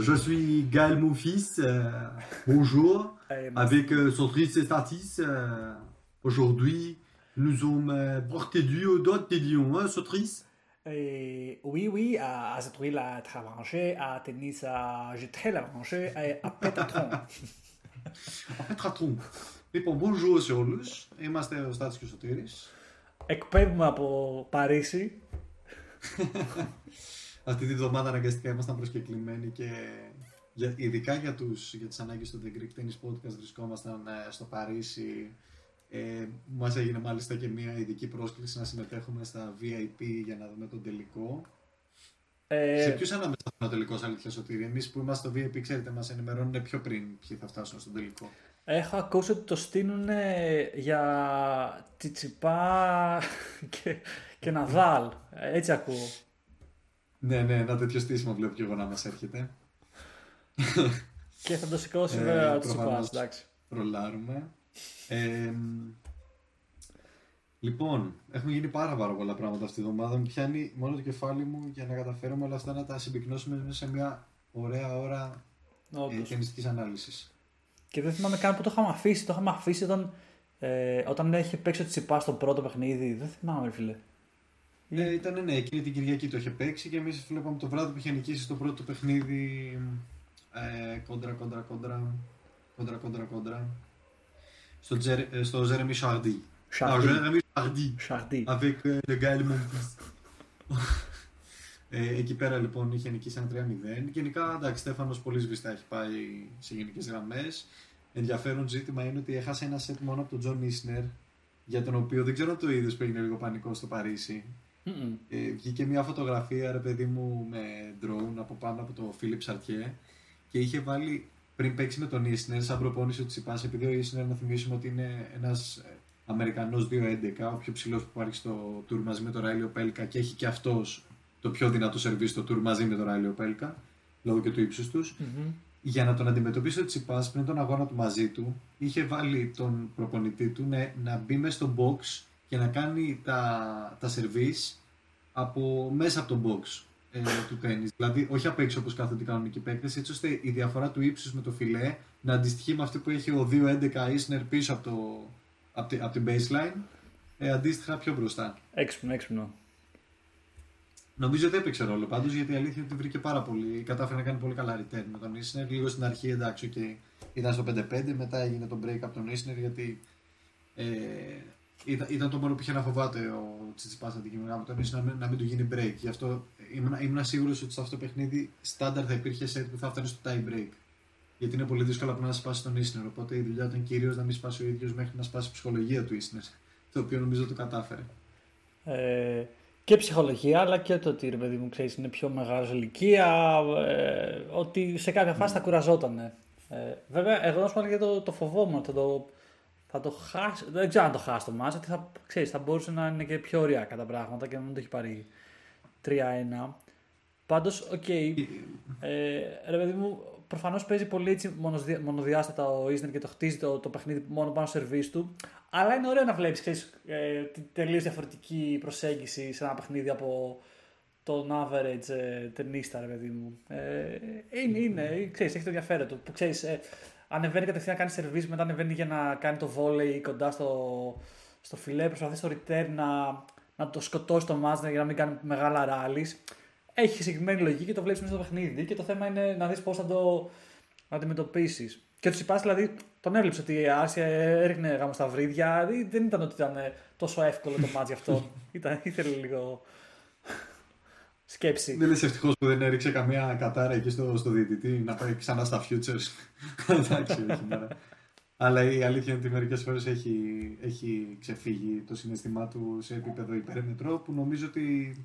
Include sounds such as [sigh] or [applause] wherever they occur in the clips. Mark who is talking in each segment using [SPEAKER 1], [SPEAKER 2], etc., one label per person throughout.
[SPEAKER 1] Euh, je suis Gaël Monfils. euh, bonjour. Avec euh, Centris et Statis. euh, Aujourd'hui, nous sommes euh, portés au dos de Lyon, hein, Centris
[SPEAKER 2] Et oui, oui, à, à cette la tranché, à tennis, à j'ai très la branché, à, [laughs] à pétatron.
[SPEAKER 1] Πέτρατρούν. Λοιπόν, bonjour σε όλους. Είμαστε ο Στάτης και ο Σωτήρης.
[SPEAKER 2] Εκπέμπουμε από Παρίσι. [laughs]
[SPEAKER 1] Αυτή τη βδομάδα αναγκαστικά ήμασταν προσκεκλημένοι και για, ειδικά για, τους, για τις ανάγκες του The Greek Tennis Podcast βρισκόμασταν ε, στο Παρίσι. Ε, μας έγινε μάλιστα και μια ειδική πρόσκληση να συμμετέχουμε στα VIP για να δούμε τον τελικό.
[SPEAKER 2] Ε,
[SPEAKER 1] Σε ποιους ανάμεσα ο τελικός αλήθεια Σωτήρη; Εμείς που είμαστε στο VIP, ξέρετε, μας ενημερώνουν πιο πριν ποιοι θα φτάσουν στον τελικό.
[SPEAKER 2] έχω ακούσει ότι το στείλουν για Τσιτσιπά [laughs] και, και Ναδάλ. Έτσι ακούω.
[SPEAKER 1] Ναι, ναι, ένα τέτοιο στήσιμο βλέπω και εγώ να μας έρχεται.
[SPEAKER 2] Και θα το σηκώσει
[SPEAKER 1] Ε,
[SPEAKER 2] βέβαια ο Τσιτσιπάς,
[SPEAKER 1] προφανώς.
[SPEAKER 2] εντάξει.
[SPEAKER 1] Ρολάρουμε. Ε, λοιπόν, έχουν γίνει πάρα, πάρα πολλά πράγματα αυτή τη βδομάδα. Μου πιάνει μόνο το κεφάλι μου για να καταφέρουμε όλα αυτά να τα συμπυκνώσουμε μέσα σε μια ωραία ώρα ε,
[SPEAKER 2] Όντως.
[SPEAKER 1] ταινιστικής ανάλυσης.
[SPEAKER 2] Και δεν θυμάμαι καν που το είχαμε αφήσει. Το είχαμε αφήσει όταν, ε, όταν είχε παίξει ο Τσιτσιπάς στο πρώτο παιχνίδι. Δεν θυμάμαι, ρε φίλε.
[SPEAKER 1] Ε, ήταν ναι, εκείνη την Κυριακή το είχε παίξει και εμείς βλέπαμε το βράδυ που είχε νικήσει στο πρώτο παιχνίδι ε, κόντρα, κόντρα, κόντρα, κόντρα, κόντρα, κόντρα, στο, Τζερ, ε, στο Jeremy Chardy.
[SPEAKER 2] Chardy.
[SPEAKER 1] Ah, Jeremy Chardy.
[SPEAKER 2] Σαρντί.
[SPEAKER 1] Avec euh, le Gaël Monfils. ε, εκεί πέρα λοιπόν είχε νικήσει ένα 3-0. Γενικά, εντάξει, Στέφανος πολύ σβηστά έχει πάει σε γενικές γραμμές. Ενδιαφέρον ζήτημα είναι ότι έχασε ένα σετ μόνο από τον Τζον Ισνερ, για τον οποίο δεν ξέρω αν το είδες που έγινε λίγο πανικό στο Παρίσι.
[SPEAKER 2] Μμμ.
[SPEAKER 1] Ε, βγήκε μια φωτογραφία, ρε παιδί μου, με drone από πάνω από το Φίλιπ Σαρτιέ και είχε βάλει πριν παίξει με τον Ισνερ σαν προπόνηση ο Τσιτσιπάς, επειδή ο Ισνερ να θυμίσουμε ότι είναι ένας ε, Αμερικανός 2-11, ο πιο ψηλός που υπάρχει στο tour μαζί με τον Ράιλι Οπέλκα και έχει και αυτός το πιο δυνατό σερβίς στο tour μαζί με τον Ράιλι Οπέλκα, λόγω και του ύψους τους.
[SPEAKER 2] Μμμ.
[SPEAKER 1] Για να τον αντιμετωπίσει ο Τσιπάς πριν τον αγώνα του μαζί του, είχε βάλει τον προπονητή του να, να μπει μέσα στο box και να κάνει τα, τα σερβίς από μέσα από το box ε, του τέννις. Δηλαδή, όχι απ' έξω όπως κάθονται οι κανονικοί παίκτες, έτσι ώστε η διαφορά του ύψους με το φιλέ να αντιστοιχεί με αυτή που έχει ο 2-11 Isner πίσω από, το, από, τη- από την baseline, ε, αντίστοιχα πιο μπροστά.
[SPEAKER 2] Έξυπνο, έξυπνο.
[SPEAKER 1] Νομίζω δεν έπαιξε ρόλο πάντως γιατί η αλήθεια είναι ότι βρήκε πάρα πολύ. Κατάφερε να κάνει πολύ καλά return με τον Ισνερ. Λίγο στην αρχή εντάξει, okay, ήταν στο 5-5, μετά έγινε το break από τον Ισνερ γιατί ε, ήταν, ήταν το μόνο που είχε να φοβάται ο Τσιτσιπάς αντικειμενικά με τον Ισνερ να, μην- να μην του γίνει break. Γι' αυτό ήμουν, ήμουν σίγουρος ότι σε αυτό το παιχνίδι στάνταρ θα υπήρχε set που θα έφτανε στο tie break. Γιατί είναι πολύ δύσκολο απλά να σπάσει τον Ισνερ. Οπότε η δουλειά ήταν κυρίως να μην σπάσει ο ίδιος μέχρι να σπάσει η ψυχολογία του Ισνερ. Το οποίο νομίζω το κατάφερε.
[SPEAKER 2] Ε, και ψυχολογία, αλλά και το ότι ρε παιδί μου ξέρεις, είναι πιο μεγάλο σε ηλικία, ε, ότι σε κάποια φάση θα κουραζόταν. Ε, βέβαια, εγώ να σου πω για το, το φοβόμουν, θα το, θα το χάσει, δεν ξέρω αν το χάσει το μάτς, ότι θα, ξέρεις, θα μπορούσε να είναι και πιο οριακά τα πράγματα και να μην το έχει πάρει 3-1. Πάντως, οκ, ε, ρε παιδί μου, προφανώς παίζει πολύ έτσι μονοδιά- μονοδιάστατα ο Ισνερ και το χτίζει το, το παιχνίδι μόνο πάνω στο σερβίς του. Αλλά είναι ωραίο να βλέπεις ε, τη τελείως διαφορετική προσέγγιση σε ένα παιχνίδι από τον average ε, ταινίστα, ρε παιδί μου. Ε, είναι, είναι, ξέρεις, έχει το ενδιαφέρον του. Που ξέρεις, ε, ανεβαίνει κατευθείαν να κάνει σερβίς, μετά ανεβαίνει για να κάνει το volley κοντά στο, στο φιλέ, προσπαθεί στο return να, να το σκοτώσει το match για να μην κάνει μεγάλα rallies. Έχει συγκεκριμένη λογική και το βλέπεις μέσα στο παιχνίδι και το θέμα είναι να δεις πώς θα το να αντιμετωπίσεις. Και τους υπά δηλαδή τον έβλεψε ότι η Άσια έριχνε γάμο στα βρύδια. Δεν- Δεν ήταν ότι ήταν ε, τόσο εύκολο το μάτς για αυτό. [laughs] ήταν, ήθελε λίγο σκέψη.
[SPEAKER 1] Δεν λες ευτυχώς που δεν έριξε καμία κατάρα εκεί στο, στο διαιτητή να πάει ξανά στα futures. [laughs] Εντάξει, όχι μέρα. Αλλά η αλήθεια είναι ότι μερικές φορές έχει, έχει ξεφύγει το συναισθημά του σε επίπεδο υπέρμετρο που νομίζω ότι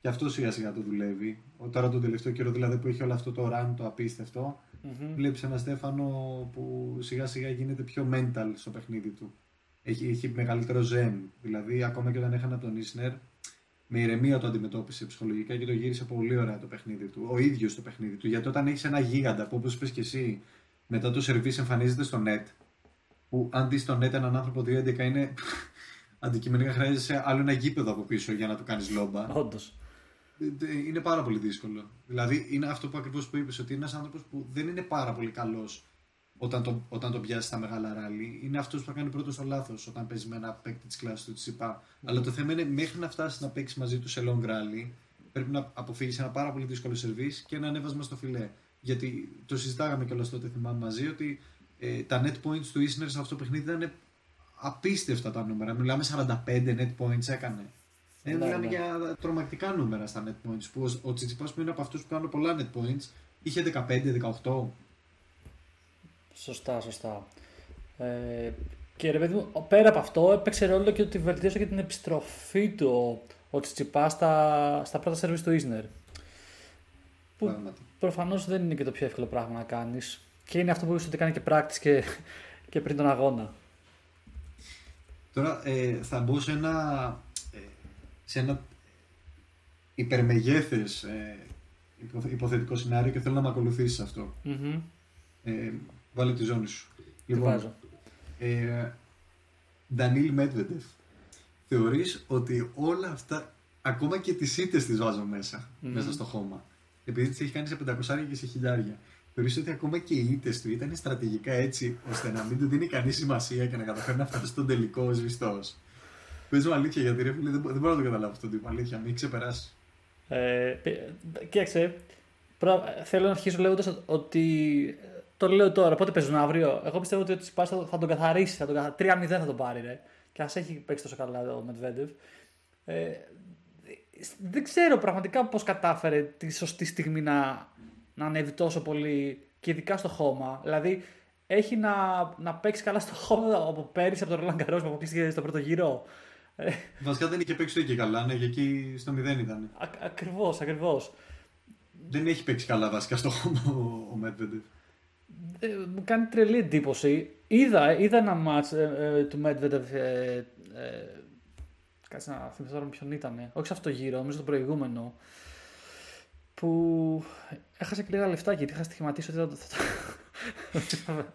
[SPEAKER 1] και αυτό σιγά σιγά το δουλεύει. Ο- Τώρα τον τελευταίο καιρό δηλαδή που έχει όλο αυτό το run το απίστευτο,
[SPEAKER 2] Μμμ.
[SPEAKER 1] βλέπεις ένα Στέφανο που σιγά σιγά γίνεται πιο mental στο παιχνίδι του. Έχει, έχει μεγαλύτερο zen. Δηλαδή, ακόμα και όταν έχανε από τον Ισνερ, με ηρεμία το αντιμετώπισε ψυχολογικά και το γύρισε πολύ ωραία το παιχνίδι του. Ο ίδιος το παιχνίδι του. Γιατί όταν έχεις ένα γίγαντα που, όπως είπες και εσύ, μετά το σερβίς εμφανίζεται στο net, που αν δει στο net έναν άνθρωπο 2.11 είναι. [laughs] Αντικειμενικά χρειάζεσαι άλλο ένα γήπεδο από πίσω για να του κάνεις λόμπα.
[SPEAKER 2] Όντως.
[SPEAKER 1] είναι πάρα πολύ δύσκολο. Δηλαδή είναι αυτό που ακριβώς που είπες, ότι είναι ένας άνθρωπος που δεν είναι πάρα πολύ καλός όταν το, όταν το πιάσεις στα μεγάλα ράλι. Είναι αυτός που θα κάνει πρώτος το λάθος όταν παίζεις με ένα παίκτη της κλάσης του Τσιπά. Mm. Αλλά το θέμα είναι μέχρι να φτάσεις να παίξεις μαζί του σε long rally, πρέπει να αποφύγεις ένα πάρα πολύ δύσκολο σερβίς και ένα ανέβασμα στο φιλέ. Γιατί το συζητάγαμε κιόλας τότε, θυμάμαι μαζί, ότι ε, τα net points του Isner σε αυτό το παιχνίδι ήταν απίστευτα τα νούμερα. Μιλάμε 45 net points έκανε. Ε, ναι, μιλάμε ναι. για τρομακτικά νούμερα στα net points. Που ο, ο Τσιτσιπάς που είναι από αυτούς που κάνουν πολλά net points είχε 15-18.
[SPEAKER 2] Σωστά, σωστά. Ε, και ρε παιδί μου, πέρα από αυτό έπαιξε ρόλο και ότι βελτίωσε και την επιστροφή του ο Τσιτσιπά στα, στα πρώτα σερβίς του Ισνερ. Που προφανώς δεν είναι και το πιο εύκολο πράγμα να κάνεις. Και είναι αυτό που ότι κάνει και πράκτης και, [laughs] και πριν τον αγώνα.
[SPEAKER 1] Τώρα ε, θα μπω σε ένα, ε, σε ένα υπερμεγέθες ε, υποθετικό σενάριο και θέλω να με ακολουθήσεις αυτό. Mm-hmm. Ε, βάλε τη ζώνη σου.
[SPEAKER 2] Λοιπόν,
[SPEAKER 1] ε, Ντανίλ Μέτβεντεφ, θεωρείς ότι όλα αυτά, ακόμα και τις ήττες τις βάζω μέσα, μέσα στο χώμα, επειδή τις έχει κάνει σε 500 και σε χιλιάρια. Θεωρείς ότι ακόμα και οι ήττες του ήταν στρατηγικά έτσι, ώστε να μην του δίνει κανείς σημασία και να καταφέρει να φτάσει στον τελικό ως βιστό. Πες μου αλήθεια, γιατί ρε φίλε, δεν, δεν μπορώ να το καταλάβω αυτό το τύπο. Αλήθεια, μην έχει ξεπεράσεις.
[SPEAKER 2] Ε, κοίταξε, θέλω να αρχίσω λέγοντας ότι το λέω τώρα, πότε παίζουν αύριο; Εγώ πιστεύω ότι ο Τσιπάς θα, τον καθαρίσει. Θα τον 3-0 θα τον πάρει. Ρε. Και ας έχει παίξει τόσο καλά ο Μετβέντεφ. Ε, δεν ξέρω πραγματικά πώς κατάφερε τη σωστή στιγμή να, να ανέβει τόσο πολύ και ειδικά στο χώμα. Δηλαδή έχει να, να παίξει καλά στο χώμα από πέρυσι από τον Ρολάν Καρός που αποκλείστηκε στο πρώτο γύρο.
[SPEAKER 1] Ε, Βασικά δεν είχε παίξει και καλά, ναι, και εκεί στο 0 ήταν.
[SPEAKER 2] Ακριβώς, ακριβώς.
[SPEAKER 1] Δεν έχει παίξει καλά βασικά στο χώμα ο, ο Μετβέντεφ.
[SPEAKER 2] Ε, μου κάνει τρελή εντύπωση. Είδα, είδα ένα μάτς ε, ε, του Medvedev ε, κάτσε να θυμηθώ τώρα ποιον ήταν. Όχι σε αυτό το γύρο, νομίζω το προηγούμενο. Που έχασε και λίγα λεφτά γιατί είχα στοιχηματίσει ότι θα, θα,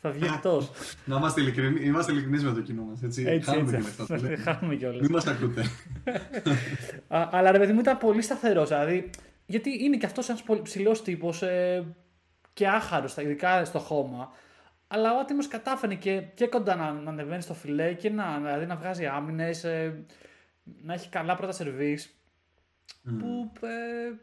[SPEAKER 2] θα βγει εκτός.
[SPEAKER 1] Να είμαστε ειλικρινεί είμαστε με το κοινό μας. Έτσι, έτσι, χάνουμε έτσι. και λεφτά.
[SPEAKER 2] χάνουμε κιόλα.
[SPEAKER 1] Μην μας ακούτε. [laughs]
[SPEAKER 2] Αλλά ρε παιδί μου ήταν πολύ σταθερός. Δηλαδή, γιατί είναι και αυτός ένας πολύ ψηλός τύπος. Ε, και άχαρος, ειδικά στο χώμα. Αλλά ο Άτιμος κατάφερε και, και κοντά να, να ανεβαίνει στο φιλέ και να, δηλαδή να βγάζει άμυνες, ε, να έχει καλά πρώτα σερβίς. Που ε,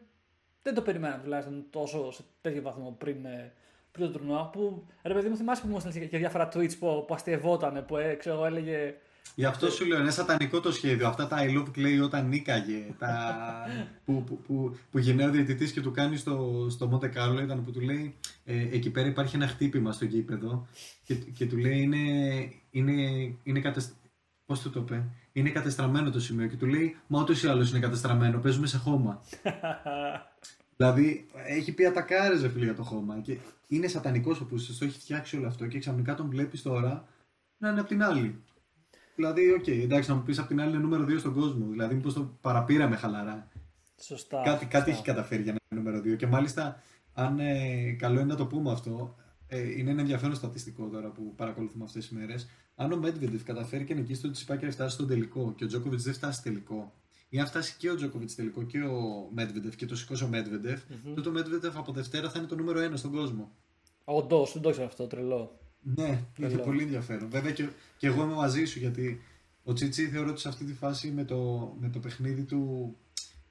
[SPEAKER 2] δεν το περιμέναμε τουλάχιστον τόσο σε τέτοιο βαθμό πριν, ε, πριν το τουρνουά. Που ρε παιδί μου, θυμάσαι που μου έστειλε και διάφορα tweets που, που αστειευόταν, που ε, ξέρω, έλεγε
[SPEAKER 1] Γι' αυτό σου λέω, είναι σατανικό το σχέδιο. Αυτά τα I love Clay όταν νίκαγε. τα... [laughs] που, που, που, που γεννάει ο διαιτητής και του κάνει στο, στο Monte Carlo ήταν που του λέει ε, εκεί πέρα υπάρχει ένα χτύπημα στο γήπεδο και, και του λέει είναι, είναι, είναι κατεσ... Πώς το το είπε, είναι κατεστραμμένο το σημείο και του λέει Μα ούτως ή άλλως είναι κατεστραμμένο, παίζουμε σε χώμα. [laughs] δηλαδή έχει πει ατακάρεζε φίλε για το χώμα και είναι σατανικός ο που το έχει φτιάξει όλο αυτό και ξαφνικά τον βλέπεις τώρα να είναι απ' την άλλη. Δηλαδή, okay, εντάξει, να μου πεις απ' την άλλη είναι νούμερο 2 στον κόσμο. Δηλαδή, μήπως το παραπήραμε χαλαρά.
[SPEAKER 2] Σωστά.
[SPEAKER 1] Κάτι, κάτι έχει καταφέρει για να είναι νούμερο 2. Και μάλιστα, αν ε, καλό είναι να το πούμε αυτό, ε, είναι ένα ενδιαφέρον στατιστικό τώρα που παρακολουθούμε αυτές τις μέρες. Αν ο Μέτβεντεφ καταφέρει και νικήσει το Τσιπά και φτάσει στον τελικό και ο Τζόκοβιτ δεν φτάσει τελικό, ή αν φτάσει και ο Τζόκοβιτ τελικό και ο Μέτβεντεφ και το σηκώσει ο Μέτβεντεφ, mm-hmm. τότε ο Μέτβεντεφ από Δευτέρα θα είναι το νούμερο 1 στον κόσμο.
[SPEAKER 2] Όντως, δεν το ήξερα αυτό, τρελό.
[SPEAKER 1] Ναι, είχε πολύ ενδιαφέρον. Βέβαια και, και εγώ είμαι μαζί σου γιατί ο Τσίτσι θεωρώ ότι σε αυτή τη φάση με το, με το παιχνίδι του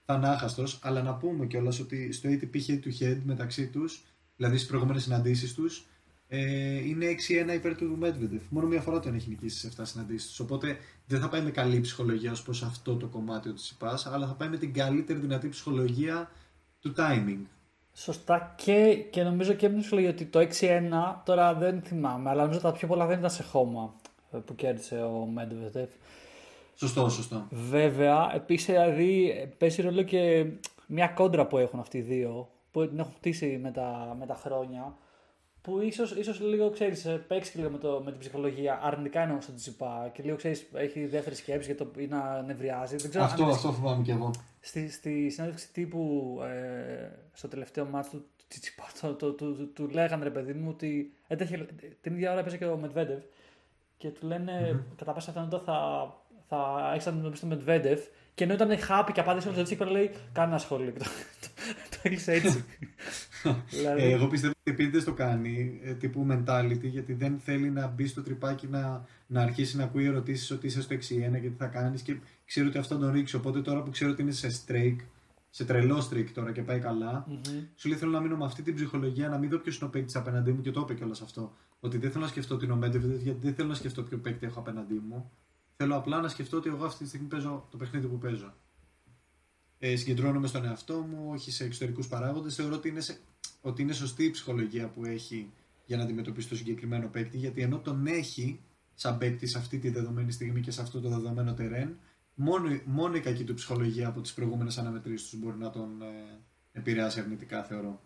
[SPEAKER 1] θα είναι άχαστο. Αλλά να πούμε κιόλας ότι στο ATP head to head μεταξύ τους, δηλαδή στις προηγούμενες συναντήσεις τους, ε, είναι 6-1 υπέρ του Medvedev. Μόνο μία φορά τον έχει νικήσει σε 7 συναντήσεις τους. Οπότε δεν θα πάει με καλή ψυχολογία ως προς αυτό το κομμάτι του Τσιπά, αλλά θα πάει με την καλύτερη δυνατή ψυχολογία του timing.
[SPEAKER 2] Σωστά και, και νομίζω και με την ότι το 6-1 τώρα δεν θυμάμαι, αλλά νομίζω τα πιο πολλά δεν ήταν σε χώμα ε, που κέρδισε ο Μέντεβετεφ.
[SPEAKER 1] Σωστό, σωστό.
[SPEAKER 2] Βέβαια, επίσης δηλαδή παίζει ρόλο και μια κόντρα που έχουν αυτοί οι δύο, που την έχουν χτίσει με τα, με τα χρόνια, που ίσως ίσως λίγο, ξέρεις, ε, παίξεις λίγο με, το, με την ψυχολογία, αρνητικά εννοώ στον Τσιπά και λίγο, ξέρεις, έχει δεύτερη σκέψη για το, ή να νευριάζει. Δεν ξέρω,
[SPEAKER 1] αυτό, αυτό φοβάμαι και εγώ.
[SPEAKER 2] Στη, στη συνέντευξη τύπου ε, στο τελευταίο μάτι του Τσιτσιπά του, το, το, το, του λέγανε ρε παιδί μου ότι έτρεχε, την ίδια ώρα έπαιζε και ο Μετβέντεβ και του λένε mm-hmm. κατά πάσα πιθανότητα θα, θα έχεις αντιμετωπίσεις τον Μετβέντεφ. Και ενώ ήταν χάπη και απάντησε ο Τζέτσι, λέει: Κάνε ένα σχόλιο. το, το έκλεισε έτσι. [laughs]
[SPEAKER 1] δηλαδή... ε, εγώ πιστεύω ότι επειδή το κάνει ε, τύπου mentality, γιατί δεν θέλει να μπει στο τρυπάκι να, να αρχίσει να ακούει ερωτήσεις ότι είσαι στο 6-1 και τι θα κάνεις. Και ξέρω ότι αυτό τον ρίξει. Οπότε τώρα που ξέρω ότι είναι σε streak, σε τρελό streak τώρα και πάει καλά, mm-hmm. σου λέει θέλω να μείνω με αυτή την ψυχολογία, να μην δω ποιος είναι ο παίκτης απέναντί μου και το είπε κιόλας αυτό. Ότι δεν θέλω να σκεφτώ την Ομέντεβιτ, γιατί δεν θέλω να σκεφτώ ποιο παίκτη έχω απέναντί μου. Θέλω απλά να σκεφτώ ότι εγώ αυτή τη στιγμή παίζω το παιχνίδι που παίζω. Ε, συγκεντρώνομαι στον εαυτό μου, όχι σε εξωτερικούς παράγοντες. Θεωρώ ότι είναι, σε, ότι είναι σωστή η ψυχολογία που έχει για να αντιμετωπίσει το συγκεκριμένο παίκτη, γιατί ενώ τον έχει σαν παίκτη σε αυτή τη δεδομένη στιγμή και σε αυτό το δεδομένο τερέν, μόνο, μόνο η κακή του ψυχολογία από τις προηγούμενες αναμετρήσεις τους μπορεί να τον ε, επηρεάσει αρνητικά, θεωρώ.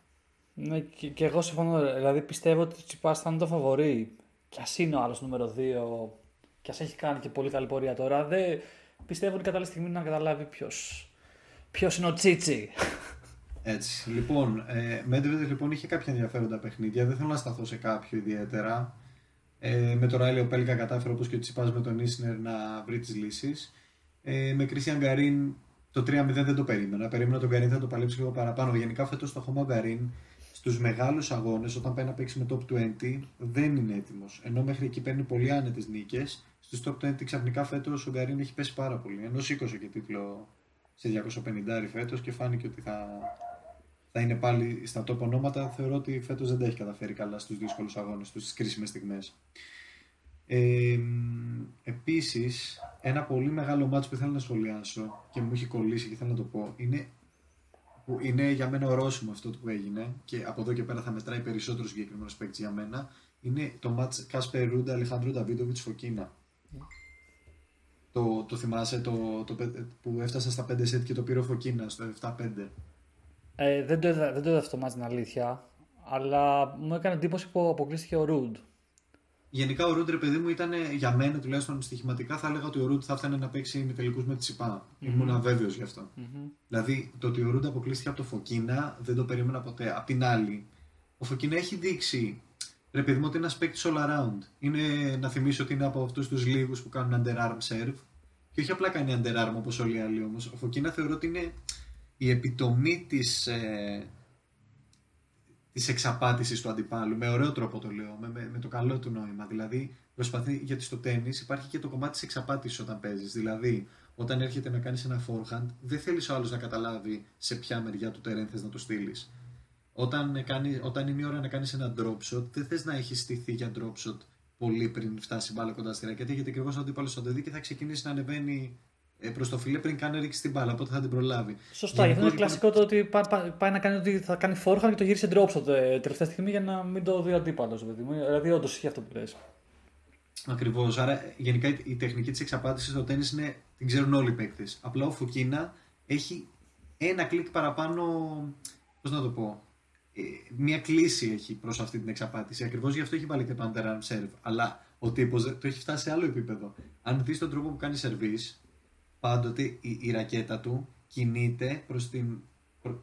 [SPEAKER 2] Ναι, και, και εγώ συμφωνώ. Δηλαδή πιστεύω ότι ο Τσιπάς θα είναι το φαβορή. Κι ας είναι ο άλλος νούμερο 2 και ας έχει κάνει και πολύ καλή πορεία τώρα, δεν πιστεύω ότι κατάλληλη στιγμή να καταλάβει ποιος ποιος είναι ο Τσίτσι.
[SPEAKER 1] Έτσι. Λοιπόν, ε, Medvedev λοιπόν είχε κάποια ενδιαφέροντα παιχνίδια. Δεν θέλω να σταθώ σε κάποιο ιδιαίτερα. Ε, με το Ράιλιο Πέλκα κατάφερε όπως και ο Τσιπάς με τον Ίσνερ να βρει τις λύσεις. Ε, με Κρίσιαν Γκαρίν το 3-0 δεν το περίμενα. Περίμενα τον Γκαρίν θα το παλέψει λίγο παραπάνω. Γενικά φέτος το χώμα Γκαρίν στους μεγάλους αγώνες, όταν πάει να παίξει με top 20, δεν είναι έτοιμος. Ενώ μέχρι εκεί παίρνει πολύ άνετες νίκες Στου top 20 ξαφνικά φέτος ο Γκαρίν έχει πέσει πάρα πολύ. Ενώ σήκωσε και τίτλο σε 250 φέτος και φάνηκε ότι θα, θα είναι πάλι στα top ονόματα. Θεωρώ ότι φέτος δεν τα έχει καταφέρει καλά στους δύσκολους αγώνες, στις κρίσιμες στιγμές. Ε, επίσης, ένα πολύ μεγάλο μάτσο που ήθελα να σχολιάσω και μου έχει κολλήσει και θέλω να το πω είναι, που είναι για μένα ορόσημο αυτό που έγινε και από εδώ και πέρα θα μετράει περισσότερο συγκεκριμένος παίκτης για μένα είναι το μάτς Κάσπερ Ρούντα Αλεχάνδρου Νταβίδοβιτ Φωκίνα. Το, το θυμάσαι το, το, που έφτασε στα 5 σετ και το πήρε ο Φωκίνας στο 7-5.
[SPEAKER 2] Ε, δεν το είδα, δεν το είδα αυτό την αλήθεια. Αλλά μου έκανε εντύπωση που αποκλείστηκε ο Ρουντ.
[SPEAKER 1] Γενικά ο Ρουντ, ρε παιδί μου, ήταν για μένα τουλάχιστον στοιχηματικά θα έλεγα ότι ο Ρουντ θα έφτανε να παίξει με τελικούς με τη ΣΥΠΑ. Mm-hmm. Ήμουν αβέβαιος γι' αυτό. Mm-hmm. Δηλαδή το ότι ο Ρουντ αποκλείστηκε από το Φωκίνα δεν το περίμενα ποτέ. Απ' την άλλη, ο Φωκίνα έχει δείξει Ρε παιδί μου ότι είναι ένας παίκτης all around. Είναι να θυμίσω ότι είναι από αυτούς τους λίγους που κάνουν underarm serve. Και όχι απλά κάνει underarm όπως όλοι οι άλλοι όμως. Ο Φωκίνα θεωρώ ότι είναι η επιτομή της ε, της εξαπάτησης του αντιπάλου. Με ωραίο τρόπο το λέω, με, με, με το καλό του νόημα. Δηλαδή, προσπαθεί, γιατί στο τέννη υπάρχει και το κομμάτι της εξαπάτησης όταν παίζεις. Δηλαδή, όταν έρχεται να κάνεις ένα forehand, δεν θέλεις ο άλλος να καταλάβει σε ποια μεριά του τερέν θες να το στείλεις όταν, κάνει, όταν είναι η ώρα να κάνεις ένα drop shot, δεν θες να έχεις στηθεί για drop shot πολύ πριν φτάσει η μπάλα κοντά στη ρακέτα, γιατί ακριβώς ο αντίπαλος θα το δει και θα ξεκινήσει να ανεβαίνει ε, προς το φιλέ πριν καν ρίξει την μπάλα. Οπότε θα την προλάβει.
[SPEAKER 2] Σωστά, γιατί είναι λοιπόν- κλασικό το ότι πάει, να κάνει ότι θα κάνει forehand και το γύρισε drop shot ε, τελευταία στιγμή για να μην το δει ο αντίπαλος. Δηλαδή, όντως ισχύει αυτό που λες.
[SPEAKER 1] Ακριβώς. Άρα, γενικά η τεχνική της εξαπάτησης στο τέννη είναι την ξέρουν όλοι οι παίκτες. Απλά ο Φουκίνα έχει ένα κλικ παραπάνω. Πώς να το πω ε, μια κλίση έχει προς αυτή την εξαπάτηση. Ακριβώς γι' αυτό έχει βάλει και το underarm serve. Αλλά ο τύπος το έχει φτάσει σε άλλο επίπεδο. Αν δεις τον τρόπο που κάνει service, πάντοτε η, η ρακέτα του κινείται προς την.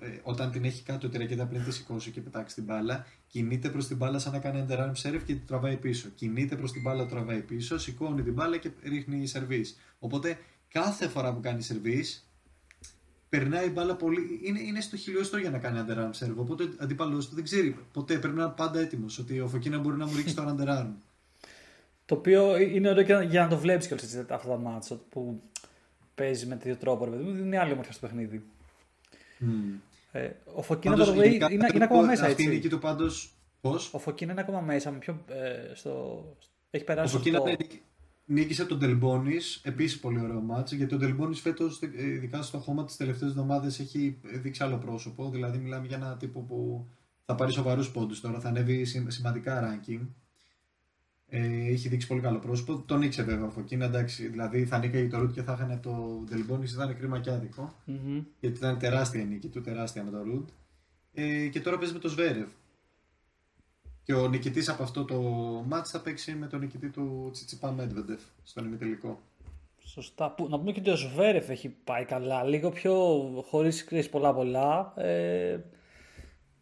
[SPEAKER 1] Ε, όταν την έχει κάτω τη ρακέτα πριν τη σηκώσει και πετάξει την μπάλα, κινείται προς την μπάλα σαν να κάνει underarm serve και την τραβάει πίσω. Κινείται προς την μπάλα, τραβάει πίσω, σηκώνει την μπάλα και ρίχνει service. Οπότε κάθε φορά που κάνει service, περνάει η μπάλα πολύ. Είναι, είναι στο χιλιοστό για να κάνει underarm serve. Οπότε ο αντίπαλο του δεν ξέρει ποτέ. Πρέπει να είναι πάντα έτοιμος ότι ο Φωκίνα μπορεί να μου ρίξει το underarm.
[SPEAKER 2] Το οποίο είναι ωραίο για να το βλέπεις και αυτά τα μάτσα που παίζει με τέτοιο τρόπο. Ρε, είναι άλλη ομορφιά στο παιχνίδι. Mm. Ε, ο Φωκίνα πάντως, είναι, είναι, είναι, ακόμα μέσα.
[SPEAKER 1] Αυτή η νίκη του πάντως. Πώς;
[SPEAKER 2] Ο Φωκίνα είναι ακόμα μέσα. Με πιο, ε, στο... Έχει περάσει.
[SPEAKER 1] Ο Φωκίνα στο νίκησε τον Τελμπόνης. Επίσης πολύ ωραίο μάτσο. Γιατί ο Τελμπόνης φέτος, ειδικά στο χώμα τις τελευταίες εβδομάδες, έχει δείξει άλλο πρόσωπο. Δηλαδή, μιλάμε για ένα τύπο που θα πάρει σοβαρούς πόντους τώρα. Θα ανέβει σημαντικά ranking. Ε, έχει δείξει πολύ καλό πρόσωπο. Τον ήξερε βέβαια από εκείνη. Εντάξει, δηλαδή θα νίκαγε το Ρουτ και θα είχαν το Τελμπόνης. Ήταν κρίμα και άδικο. Mm-hmm. Γιατί ήταν τεράστια νίκη του, τεράστια με το Ρουτ. Ε, και τώρα παίζει με το Σβέρευ. Και ο νικητής από αυτό το match θα παίξει με τον νικητή του Τσιτσιπά Μέντβεντεφ στον ημιτελικό.
[SPEAKER 2] Σωστά. Που, να πούμε και ότι ο Σβέρεφ έχει πάει καλά. Λίγο πιο χωρίς κρίση πολλά πολλά. Ε,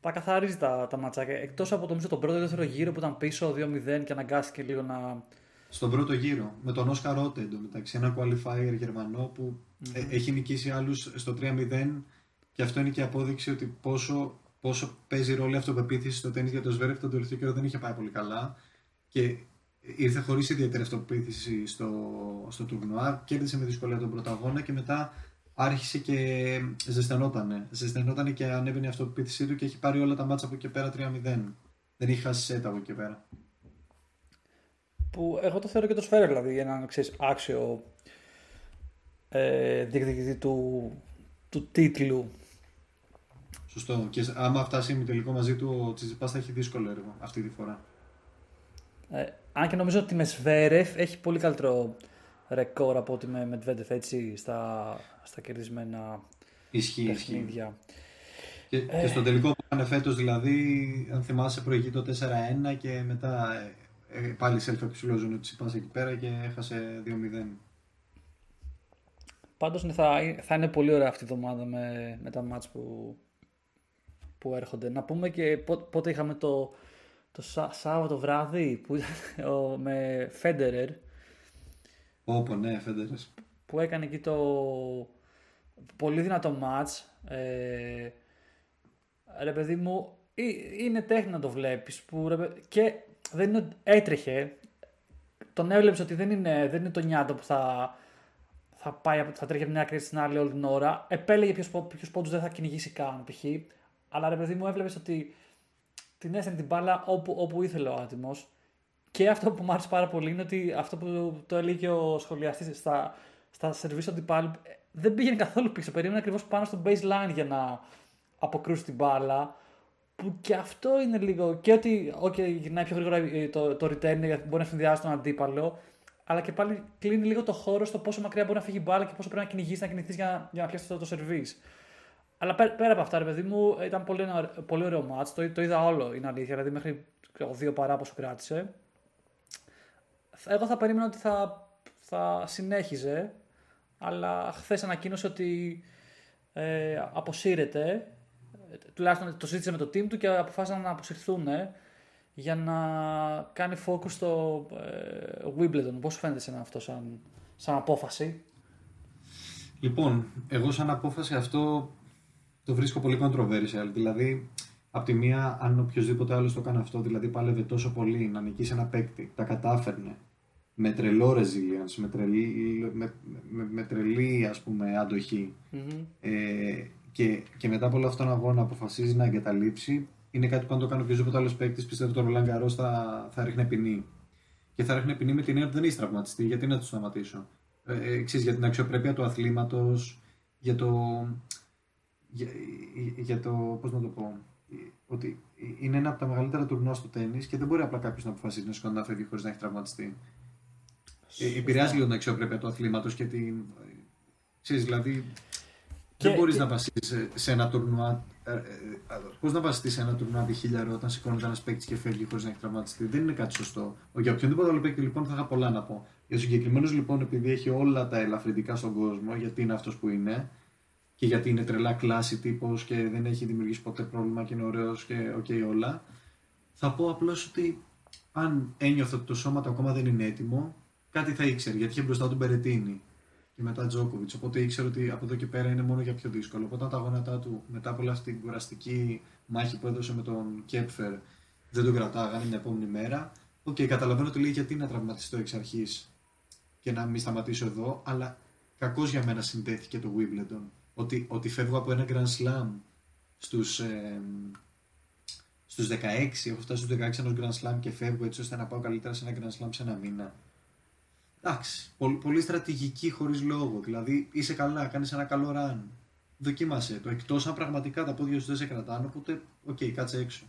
[SPEAKER 2] τα καθαρίζει τα, τα ματσάκια. Εκτός από το, τον πρώτο ή δεύτερο γύρο που ήταν πίσω 2-0 και αναγκάστηκε λίγο να,
[SPEAKER 1] στον πρώτο γύρο με τον Όσκαρ Ρότε εντωμεταξύ, ένα qualifier Γερμανό που ε, έχει νικήσει άλλους στο 3-0 και αυτό είναι και απόδειξη ότι πόσο, πόσο παίζει ρόλο η αυτοπεποίθηση στο τέννη για το Σβέρεφ τον τελευταίο καιρό δεν είχε πάει πολύ καλά και ήρθε χωρίς ιδιαίτερη αυτοπεποίθηση στο, στο τουρνουά, κέρδισε με δυσκολία τον πρώτο αγώνα και μετά άρχισε και ζεσθενότανε. Ζεσθενότανε και ανέβαινε η αυτοπεποίθησή του και έχει πάρει όλα τα μάτσα από εκεί πέρα 3-0. Δεν είχε χάσει σέτα από εκεί πέρα.
[SPEAKER 2] Που εγώ το θεωρώ και το σφαίρο δηλαδή για έναν ξέρεις, άξιο ε, διεκδικητή του, του τίτλου.
[SPEAKER 1] Σωστό. Και άμα φτάσει με τελικό μαζί του, ο Τσιζιπάς θα έχει δύσκολο έργο αυτή τη φορά.
[SPEAKER 2] Ε, αν και νομίζω ότι με Σβέρεφ έχει πολύ καλύτερο ρεκόρ από ότι με Μετβέντεφ έτσι στα, στα κερδισμένα
[SPEAKER 1] Ισχύει,
[SPEAKER 2] παιχνίδια.
[SPEAKER 1] Και, ε... και στον τελικό που έκανε φέτος, δηλαδή, αν θυμάσαι, προηγεί το 4-1 και μετά ε, ε, πάλι σε ψηλός ο Τσιπάς εκεί πέρα και έχασε 2-0.
[SPEAKER 2] Πάντως ναι, θα, θα είναι πολύ ωραία αυτή η εβδομάδα με, με τα μάτς που, που έρχονται. Να πούμε και πότε είχαμε το, το Σάββατο βράδυ που ήταν ο, με Φέντερερ.
[SPEAKER 1] Όπω ναι, Φέντερερ.
[SPEAKER 2] Που έκανε εκεί το πολύ δυνατό μάτς. Ε, ρε παιδί μου, είναι τέχνη να το βλέπεις. Που, ρε, και δεν είναι, έτρεχε. Τον έβλεψε ότι δεν είναι, δεν είναι το νιάτο που θα, θα, πάει, θα τρέχει από μια άκρη στην άλλη όλη την ώρα. Επέλεγε ποιου πόντους δεν θα κυνηγήσει καν π.χ. Αλλά ρε παιδί μου, έβλεπες ότι την έστειλε την μπάλα όπου, όπου ήθελε ο άτιμος. Και αυτό που μου άρεσε πάρα πολύ είναι ότι αυτό που το έλεγε και ο σχολιαστής στα, στα σερβίς του αντιπάλου δεν πήγαινε καθόλου πίσω. Περίμενε ακριβώς πάνω στο baseline για να αποκρούσει την μπάλα. Που και αυτό είναι λίγο. Και ότι okay, γυρνάει πιο γρήγορα το, το return γιατί μπορεί να συνδυάσει τον αντίπαλο αλλά και πάλι κλείνει λίγο το χώρο στο πόσο μακριά μπορεί να φύγει η μπάλα και πόσο πρέπει να κυνηγήσει, να κινηθείς για, για να πιάσει το, το σερβίς. Αλλά πέρα, πέρα από αυτά, ρε παιδί μου, ήταν πολύ, πολύ ωραίο μάτς. Το, το είδα όλο, είναι αλήθεια. Δηλαδή, μέχρι δύο παρά πόσο κράτησε. Εγώ θα περίμενα ότι θα, θα συνέχιζε, αλλά χθες ανακοίνωσε ότι ε, αποσύρεται. Τουλάχιστον το ζήτησε με το team του και αποφάσισαν να αποσυρθούν για να κάνει focus στο ε, Wimbledon. Πώς σου φαίνεται σε αυτό σαν, σαν απόφαση;
[SPEAKER 1] Λοιπόν, εγώ σαν απόφαση αυτό το βρίσκω πολύ controversial. Δηλαδή, από τη μία, αν οποιοδήποτε άλλος το κάνει αυτό, δηλαδή πάλευε τόσο πολύ να νικήσει ένα παίκτη, τα κατάφερνε με τρελό resilience, με τρελή, με, με, με τρελή ας πούμε αντοχή mm-hmm. ε, και, και μετά από όλο αυτόν τον αγώνα αποφασίζει να εγκαταλείψει είναι κάτι που αν το κάνει οποιοδήποτε άλλος παίκτης, πιστεύω ότι ο Ρολάν Γκαρό θα, θα ρίχνει ποινή. Και θα ρίχνει ποινή με την έννοια ότι δεν έχει τραυματιστεί. Γιατί να το σταματήσω. Ε, ε, για την αξιοπρέπεια του αθλήματος, για το. Για, για το. Πώς να το πω. Ότι είναι ένα από τα μεγαλύτερα τουρνουά στο τέννη και δεν μπορεί απλά κάποιος να αποφασίσει να σηκώνει να φεύγει χωρίς να έχει τραυματιστεί. Ε, επηρεάζει λίγο την αξιοπρέπεια του αθλήματος και την. Ξέρεις, δηλαδή δεν μπορείς να βασίσεις σε ένα τουρνουά. Ε, ε, ε Πώς να βασιστείς σε ένα τουρνουά τη χίλιαρο όταν σηκώνεται ένας παίκτης και φεύγει χωρίς να έχει τραυματιστεί. Δεν είναι κάτι σωστό. Για οποιονδήποτε άλλο παίκτη λοιπόν θα είχα πολλά να πω. Για το συγκεκριμένο λοιπόν, επειδή έχει όλα τα ελαφρυντικά στον κόσμο, γιατί είναι αυτός που είναι και γιατί είναι τρελά κλάση τύπος και δεν έχει δημιουργήσει ποτέ πρόβλημα και είναι ωραίος και okay, όλα. Θα πω απλώς ότι αν ένιωθε ότι το σώμα του ακόμα δεν είναι έτοιμο, κάτι θα ήξερε γιατί είχε μπροστά του Μπερετίνη και μετά Τζόκοβιτς. Οπότε ήξερε ότι από εδώ και πέρα είναι μόνο για πιο δύσκολο. Οπότε τα γόνατά του μετά από αυτή την κουραστική μάχη που έδωσε με τον Κέπφερ δεν τον κρατάγανε την επόμενη μέρα. Οκ, okay, καταλαβαίνω ότι λέει γιατί να τραυματιστώ εξ αρχής και να μην σταματήσω εδώ, αλλά κακώς για μένα συνδέθηκε το Wimbledon. Ότι, ότι φεύγω από ένα Grand Slam στους, ε, στους 16, έχω φτάσει στους 16 ενός Grand Slam και φεύγω έτσι ώστε να πάω καλύτερα σε ένα Grand Slam σε ένα μήνα. Εντάξει, πολύ, πολύ στρατηγική χωρίς λόγο. Δηλαδή είσαι καλά, κάνεις ένα καλό run. Δοκίμασε το. Εκτός αν πραγματικά τα πόδια σου δεν σε κρατάνε, οπότε οκ, okay, κάτσε έξω.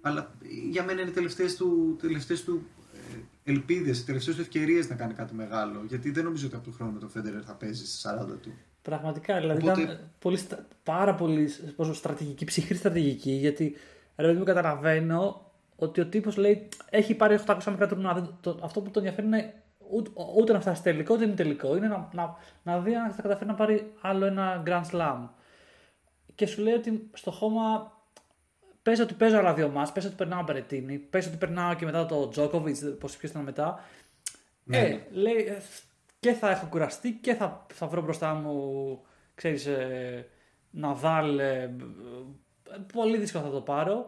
[SPEAKER 1] Αλλά για μένα είναι τελευταίες του, τελευταίες του ε, ελπίδες, τελευταίες του ευκαιρίες να κάνει κάτι μεγάλο. Γιατί δεν νομίζω ότι από τον χρόνο το Φέντερερ θα παίζει στι 40 του.
[SPEAKER 2] Πραγματικά, δηλαδή Οπότε... ήταν πολύ, πάρα πολύ πόσο στρατηγική, ψυχρή στρατηγική, γιατί ρε, μου καταλαβαίνω ότι ο τύπος λέει έχει πάρει 800 μέτρα τουρνουά. Αυτό που τον ενδιαφέρει είναι ούτε, ούτε να φτάσει τελικό, ούτε είναι τελικό. Είναι να, να, να δει αν θα καταφέρει να πάρει άλλο ένα Grand Slam. Και σου λέει ότι στο χώμα πες ότι παίζω άλλα δύο μας, πες ότι περνάω Μπερετίνη, πες ότι περνάω και μετά το Τζόκοβιτ, πώ ποιος ήταν μετά.
[SPEAKER 1] Ναι,
[SPEAKER 2] Ε,
[SPEAKER 1] ναι.
[SPEAKER 2] λέει, ε, και θα έχω κουραστεί και θα, θα βρω μπροστά μου, ξέρεις, ε, Ναδάλ, ε, ε, πολύ δύσκολα θα το πάρω.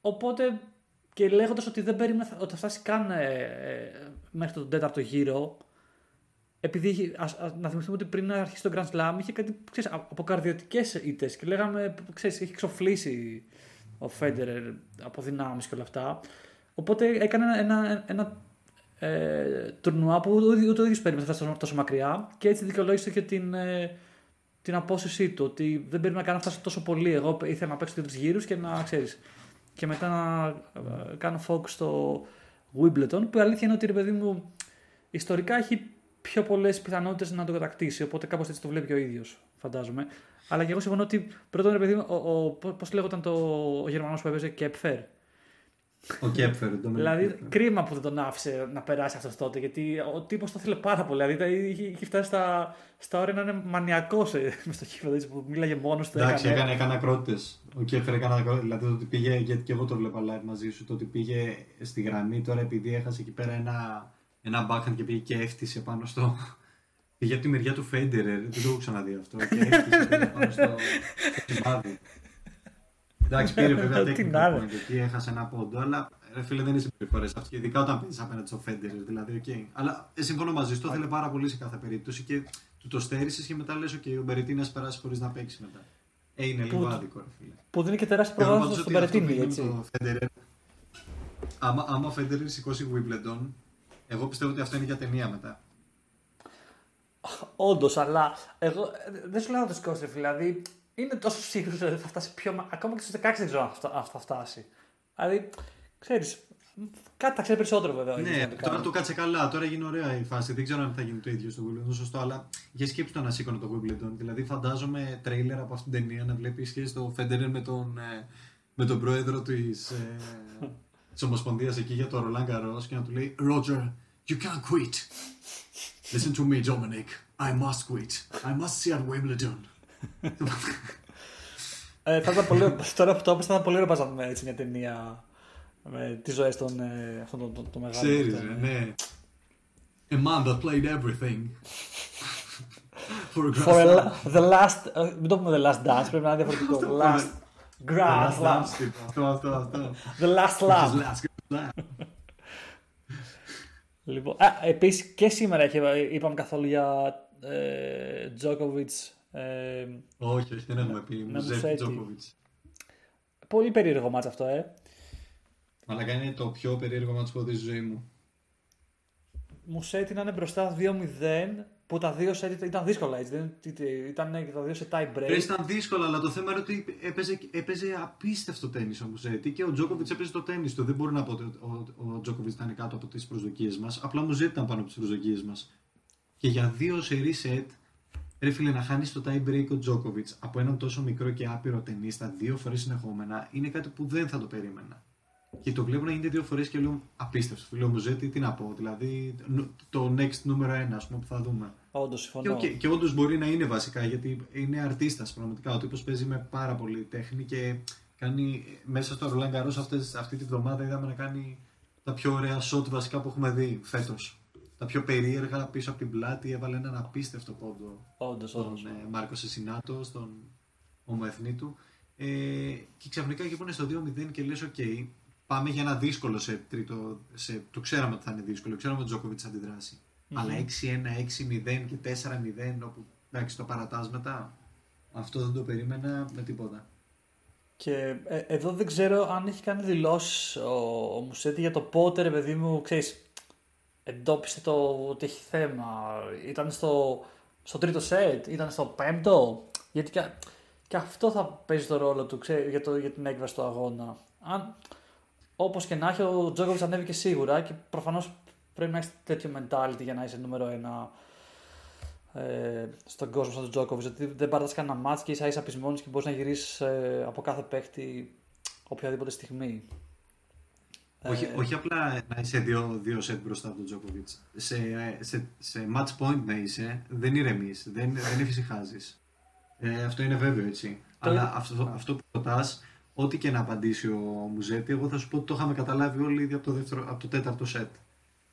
[SPEAKER 2] Οπότε και λέγοντας ότι δεν περίμενα θα- ότι θα φτάσει καν ε, ε, μέχρι τον τέταρτο γύρο, επειδή είχε- ας- ας- να θυμηθούμε ότι πριν να αρχίσει το Grand Slam είχε κάτι ξέρεις, α- από καρδιωτικές ήττες και λέγαμε, ξέρεις, έχει ξοφλήσει ο Φέντερερ από δυνάμεις και όλα αυτά. Οπότε έκανε ένα, ένα, ένα ε, τουρνουά που ούτε ούτε ο ίδιος περίμενε να φτάσει τόσο, τόσο μακριά και έτσι δικαιολόγησε και την, ε, την απόσυσή του. Ότι δεν περίμενα καν να φτάσει τόσο πολύ. Εγώ ήθελα να παίξω δύο-τρει γύρους και να ξέρεις. Και μετά να ε, κάνω focus στο Wimbledon που η αλήθεια είναι ότι ρε παιδί μου ιστορικά έχει πιο πολλές πιθανότητες να το κατακτήσει. Οπότε κάπως έτσι το βλέπει και ο ίδιος, φαντάζομαι. Αλλά και εγώ συμφωνώ ότι πρώτον ρε παιδί μου, ο, ο, πώς λέγονταν το, ο Γερμανός που έπαιζε Κέπφερ.
[SPEAKER 1] Ο Κέπφερ, το
[SPEAKER 2] Δηλαδή, κρίμα που δεν τον άφησε να περάσει αυτός τότε, γιατί ο τύπος το ήθελε πάρα πολύ. Δηλαδή, είχε, είχε φτάσει στα, στα όρια να είναι μανιακός μες στο κύβο, έτσι, που μίλαγε μόνος του.
[SPEAKER 1] Εντάξει, έκανε, έκανε ακρότητες. Ο Κέφερ έκανε ακρότητες. Δηλαδή το ότι πήγε, γιατί και εγώ το βλέπα live μαζί σου, το ότι πήγε στη γραμμή τώρα επειδή έχασε εκεί πέρα ένα, ένα backhand και πήγε και έφτιασε πάνω στο. Πήγε από τη μεριά του Φέντερερ, δεν το έχω ξαναδεί αυτό. Και έφτιασε πέρα [laughs] πάνω στο, στο σημάδι. Εντάξει, πήρε βέβαια
[SPEAKER 2] Τι
[SPEAKER 1] technical
[SPEAKER 2] να είναι.
[SPEAKER 1] point εκεί, έχασε ένα πόντο, αλλά ρε φίλε δεν είσαι συμπεριφορέ αυτό. Και ειδικά όταν παίζεις απέναντι στο Φέντερερ, δηλαδή, οκ. Αλλά ε, συμφωνώ μαζί σου, το ήθελε πάρα πολύ σε κάθε περίπτωση και του το στέρισες και μετά λες: OK, ο Μπερετίνη να περάσει χωρίς να παίξει μετά. Ε, είναι λίγο
[SPEAKER 2] Που-
[SPEAKER 1] άδικο, ρε φίλε.
[SPEAKER 2] Που δίνει και τεράστιο
[SPEAKER 1] Και εγώ
[SPEAKER 2] πρόγραμμα
[SPEAKER 1] πάντως
[SPEAKER 2] στον
[SPEAKER 1] ότι αυτό που
[SPEAKER 2] Περετίνη,
[SPEAKER 1] έγινε με
[SPEAKER 2] έτσι.
[SPEAKER 1] το Federer, άμα, άμα ο Φέντερερ σηκώσει Wimbledon, εγώ πιστεύω ότι αυτό είναι για ταινία μετά.
[SPEAKER 2] Όντως, αλλά εγώ ε, δεν σου λέω να το σηκώσει, ρε φίλε. Δηλαδή, είναι τόσο σίγουρο ότι θα φτάσει πιο. μα- Ακόμα και στους 16 δεν ξέρω αν θα, αν θα φτάσει. Δηλαδή, ξέρεις, κάτι θα ξέρει περισσότερο βέβαια. ο ίδιος
[SPEAKER 1] Ναι,
[SPEAKER 2] να το
[SPEAKER 1] τώρα
[SPEAKER 2] κάνει.
[SPEAKER 1] το κάτσε καλά, τώρα έγινε ωραία η φάση. Δεν ξέρω αν θα γίνει το ίδιο στο Wimbledon, σωστό, αλλά για σκέψη το να σήκωνε το Wimbledon. Δηλαδή, φαντάζομαι τρέιλερ από αυτήν την ταινία να βλέπεις και το Federer με τον, ε, με τον πρόεδρο της ε, [laughs] της Ομοσπονδίας εκεί για το Roland Garros και να του λέει Roger, you can't quit. Listen to me, Dominic. I must quit. I must see at Wimbledon.
[SPEAKER 2] Ε, θα ήταν πολύ, τώρα που το έπαιζε, θα ήταν πολύ ωραίο να δούμε έτσι μια ταινία με τις ζωές των, ε, αυτών των, των, των μεγάλων.
[SPEAKER 1] Ξέρεις,
[SPEAKER 2] αυτών,
[SPEAKER 1] ρε,
[SPEAKER 2] ε.
[SPEAKER 1] ναι. A man that played everything. For a grand
[SPEAKER 2] For a,
[SPEAKER 1] slam.
[SPEAKER 2] la- the last. ε, μην το πούμε the last dance, πρέπει να είναι διαφορετικό. The last.
[SPEAKER 1] The
[SPEAKER 2] Grand
[SPEAKER 1] last
[SPEAKER 2] slam.
[SPEAKER 1] dance, τύπου. Αυτό, αυτό, αυτό.
[SPEAKER 2] The last
[SPEAKER 1] His
[SPEAKER 2] lap.
[SPEAKER 1] last grand slam.
[SPEAKER 2] Λοιπόν, α, επίσης και σήμερα είχε, είπαμε καθόλου για ε, Djokovic. Ε,
[SPEAKER 1] Όχι, όχι, δεν έχουμε πει.
[SPEAKER 2] Ναι,
[SPEAKER 1] Μουζέφι
[SPEAKER 2] Μουζέτη.
[SPEAKER 1] Τζόκοβιτς.
[SPEAKER 2] πολύ περίεργο μάτς αυτό, ε.
[SPEAKER 1] Αλλά είναι το πιο περίεργο μάτσο που έχω δει στη ζωή μου.
[SPEAKER 2] Μουσέτη να είναι μπροστά 2-0, που τα δύο σετ ήταν δύσκολα έτσι. Δεν, ήταν και τα δύο σε tie break.
[SPEAKER 1] Ρε, Ήταν δύσκολο, αλλά το θέμα είναι ότι έπαιζε, έπαιζε απίστευτο τέννη ο Μουζέτη και ο Τζόκοβιτς έπαιζε το τέννη του. Δεν μπορώ να πω ότι ο, ο, ο Τζόκοβιτς ήταν κάτω από τις προσδοκίες μας. Απλά ο Μουζέτη ήταν πάνω από τις προσδοκίες μας. Και για δύο σερή σετ, ρε φίλε, να χάνεις το tie break ο Τζόκοβιτ από έναν τόσο μικρό και άπειρο ταινίστα δύο φορές συνεχόμενα είναι κάτι που δεν θα το περίμενα. Και το βλέπω να γίνεται δύο φορές και λέω απίστευτο. Φίλε, ο Μουζέτη, τι να πω. Δηλαδή, το next νούμερο ένα, ας πούμε, που θα δούμε.
[SPEAKER 2] Όντως,
[SPEAKER 1] Και,
[SPEAKER 2] συμφωνώ.
[SPEAKER 1] okay, και όντως μπορεί να είναι βασικά γιατί είναι αρτίστας πραγματικά. Ο τύπος παίζει με πάρα πολύ τέχνη και κάνει μέσα στο Roland Garros αυτή τη βδομάδα είδαμε να κάνει τα πιο ωραία shot βασικά που έχουμε δει φέτος. Τα πιο περίεργα πίσω από την πλάτη έβαλε έναν απίστευτο πόντο
[SPEAKER 2] Όντως,
[SPEAKER 1] τον
[SPEAKER 2] όντως.
[SPEAKER 1] ε, Μάρκο Σεσινάτο, στον ομοεθνή του. Ε, και ξαφνικά και που είναι στο 2-0 και λες ok, πάμε για ένα δύσκολο σε τρίτο. Σε, το ξέραμε ότι θα είναι δύσκολο, ξέραμε ότι ο Τζόκοβιτς θα αντιδράσει. Αλλά 6-1, 6-0 και 4-0, όπου εντάξει το παρατάς μετά, αυτό δεν το περίμενα με τίποτα.
[SPEAKER 2] Και ε, εδώ δεν ξέρω αν έχει κάνει δηλώσεις ο, ο Μουσέτη για το πότε, ρε παιδί μου, ξέρεις, εντόπισε το ότι έχει θέμα. Ήταν στο, στο τρίτο σετ, ήταν στο πέμπτο. Γιατί και, και αυτό θα παίζει το ρόλο του ξέρει, για, το, για την έκβαση του αγώνα. Αν, όπως και να έχει, ο Τζόκοβιτς ανέβηκε σίγουρα και προφανώς πρέπει να έχεις τέτοιο mentality για να είσαι νούμερο ένα ε, στον κόσμο σαν τον Τζόκοβιτς. Γιατί δεν παρατάς κανένα μάτς και ίσα ίσα πεισμόνεις και μπορείς να γυρίσεις ε, από κάθε παίχτη οποιαδήποτε στιγμή.
[SPEAKER 1] Όχι,
[SPEAKER 2] Ε,
[SPEAKER 1] όχι απλά να είσαι δύο, δύο σετ μπροστά από τον Τζόκοβιτ. Σε, σε, σε match point να είσαι, δεν ηρεμείς, δεν, δεν εφησυχάζεις. Ε, αυτό είναι βέβαιο έτσι.
[SPEAKER 2] Το-
[SPEAKER 1] Αλλά αυτό, αυτό που ρωτάς, ό,τι και να απαντήσει ο Μουζέτη, εγώ θα σου πω ότι το είχαμε καταλάβει όλοι ήδη από το, δεύτερο, από το τέταρτο σετ.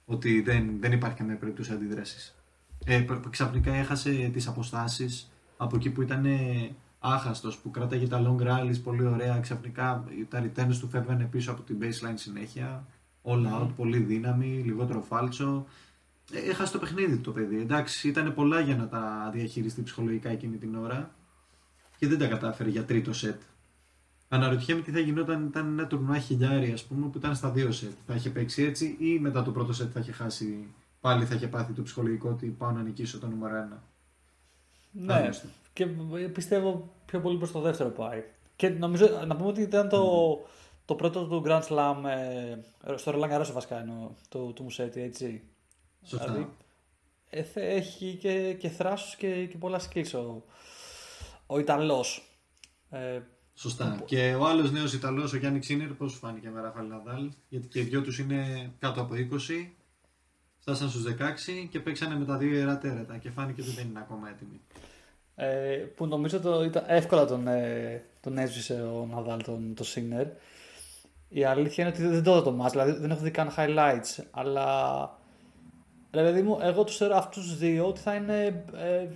[SPEAKER 1] ότι δεν, δεν υπάρχει καμία περίπτωση αντίδρασης. Ε, ξαφνικά έχασε τις αποστάσεις από εκεί που ήταν άχαστος, που κράταγε τα long rallies πολύ ωραία, ξαφνικά τα returns του φεύγανε πίσω από την baseline συνέχεια, all out, πολύ δύναμη, λιγότερο φάλτσο. Ε, έχασε το παιχνίδι το παιδί. Εντάξει, ήταν πολλά για να τα διαχειριστεί ψυχολογικά εκείνη την ώρα και δεν τα κατάφερε για τρίτο σετ. Αναρωτιέμαι τι θα γινόταν ήταν ένα τουρνουά χιλιάρι, ας πούμε, που ήταν στα δύο σετ. Θα είχε παίξει έτσι ή μετά το πρώτο σετ θα είχε χάσει, πάλι θα είχε πάθει το ψυχολογικό ότι πάω να νικήσω το νούμερο ένα.
[SPEAKER 2] Ναι, και πιστεύω πιο πολύ προς το δεύτερο πάει. Και νομίζω να πούμε ότι ήταν το, το πρώτο του Grand Slam ε, στο Roland Garros βασικά εννοώ, το, του Μουσέτη, έτσι.
[SPEAKER 1] Σωστά. Δηλαδή,
[SPEAKER 2] ε, έχει και, και θράσος και, και πολλά skills ο, ο Ιταλός.
[SPEAKER 1] Ε, Σωστά. Που... Και ο άλλος νέος Ιταλός, ο Γιάννη Ξίνερ, πώς σου φάνηκε με Ραφαλ Ναδάλ, γιατί και οι δυο τους είναι κάτω από 20, φτάσαν στους 16 και παίξανε με τα δύο ιερά τέρατα και φάνηκε ότι δεν είναι ακόμα έτοιμοι.
[SPEAKER 2] Ε, που νομίζω το ήταν εύκολα τον, ε, τον έσβησε ο Ναδάλ τον, τον Σίνερ. Η αλήθεια είναι ότι δεν το είδα το μάτς, δηλαδή δεν έχω δει καν highlights, αλλά ρε παιδί μου, εγώ τους θεωρώ αυτούς τους δύο ότι θα είναι, ε,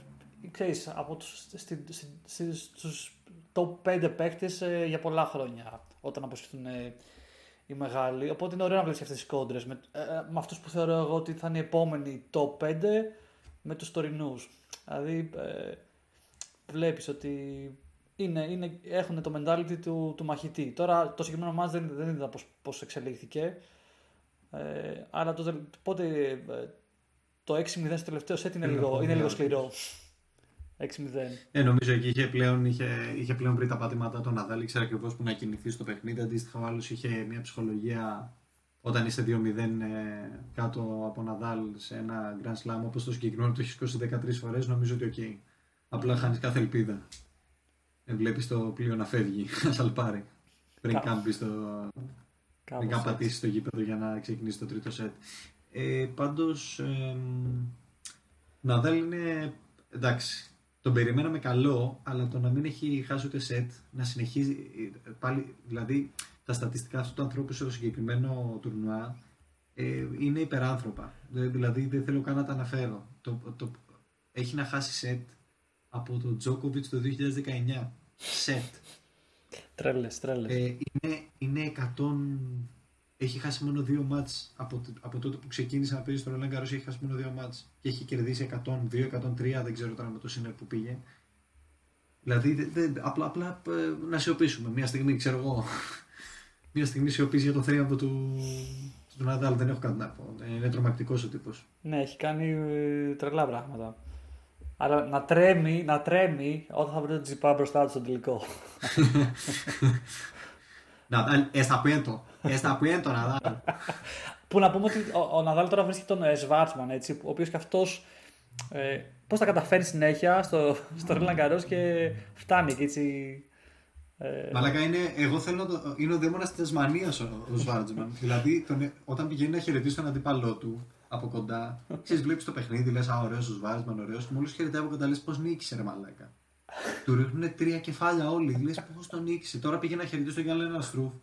[SPEAKER 2] ξέρεις, από τους, στη, στη, στη, στους top 5 παίκτες ε, για πολλά χρόνια, όταν αποσχεθούν ε, οι μεγάλοι. Οπότε είναι ωραίο να βλέπεις αυτές τις κόντρες με, ε, με αυτούς που θεωρώ εγώ ότι θα είναι οι επόμενοι top 5 με τους τωρινούς. Δηλαδή, βλέπεις ότι είναι, είναι, έχουν το mentality του, του μαχητή. Τώρα το συγκεκριμένο ματς δεν, δεν είδα πώς, πώς εξελίχθηκε. Ε, αλλά το, πότε, ε, το 6-0 στο τελευταίο set είναι, λίγο, είναι λίγο σκληρό. 6-0.
[SPEAKER 1] Ε, νομίζω εκεί είχε πλέον, είχε, είχε πλέον πριν τα πατήματα τον Ναδάλ, ήξερε ακριβώς πού να κινηθεί στο παιχνίδι. Αντίστοιχα, ο άλλος είχε μια ψυχολογία όταν είσαι 2-0 ε, κάτω από Ναδάλ σε ένα Grand Slam όπως το συγκεκριμένο το έχει 13 φορές. Νομίζω ότι OK. Okay. Απλά χάνεις κάθε ελπίδα. Ε, Βλέπεις το πλοίο να φεύγει, [laughs] να σαλπάρει. Πριν καν στο. Πριν καν πατήσει το γήπεδο για να ξεκινήσει το τρίτο σετ. Ε, Πάντως. Ε, Ναδάλ είναι. Εντάξει. Τον περιμέναμε καλό, αλλά το να μην έχει χάσει ούτε σετ, να συνεχίζει. Πάλι, δηλαδή, τα στατιστικά αυτού του ανθρώπου σε το συγκεκριμένο τουρνουά ε, είναι υπεράνθρωπα. Δηλαδή, δεν θέλω καν να τα αναφέρω. Το, το, έχει να χάσει σετ από τον Τζόκοβιτ το 2019. Σετ.
[SPEAKER 2] Τρέλες, τρέλες.
[SPEAKER 1] Ε, είναι, είναι 100... Έχει χάσει μόνο δύο μάτς από, από τότε που ξεκίνησε να παίζει στο Ρολέν Καρός, έχει χάσει μόνο δύο μάτς και έχει κερδίσει 102, 103, δεν ξέρω τώρα με το σύνερ που πήγε. Δηλαδή, δε, δε, απλά, απλά ε, να σιωπήσουμε. Μια στιγμή, ξέρω εγώ, [laughs] μια στιγμή σιωπήσει για το θρίαμβο του, του Ναδάλ. Δεν έχω κάτι να πω. Είναι τρομακτικός ο τύπος.
[SPEAKER 2] Ναι, έχει κάνει ε, τρελά πράγματα. Αλλά να τρέμει, να τρέμει όταν θα βρει τον Τζιπά μπροστά του στον τελικό.
[SPEAKER 1] Ναδάλ, εσταπέντο. Εσταπέντο, Ναδάλ.
[SPEAKER 2] Που να πούμε ότι ο, ο Ναδάλ τώρα βρίσκει τον ε, Σβάρτσμαν, έτσι, ο οποίος και αυτός. Ε, Πώς θα καταφέρει συνέχεια στο, στο Ρίλαν και φτάνει και έτσι.
[SPEAKER 1] Ε... Μαλάκα είναι, εγώ θέλω να το, είναι ο δαίμονας της Τασμανία ο, ο Σβάρτσμαν. δηλαδή τον, όταν πηγαίνει να χαιρετήσει τον αντίπαλό του, από κοντά. Ξέρεις, βλέπεις το παιχνίδι, λες, Α, ωραίος ο Βάρισμαν, ωραίος. Και μόλις χαιρετάει από κοντά, λες, Πώς νίκησε, ρε Μαλάκα. Του ρίχνουν τρία κεφάλια όλοι. Λες, Πώς τον νίκησε. Τώρα πήγε να χαιρετήσει τον Γιάννη Στρούφ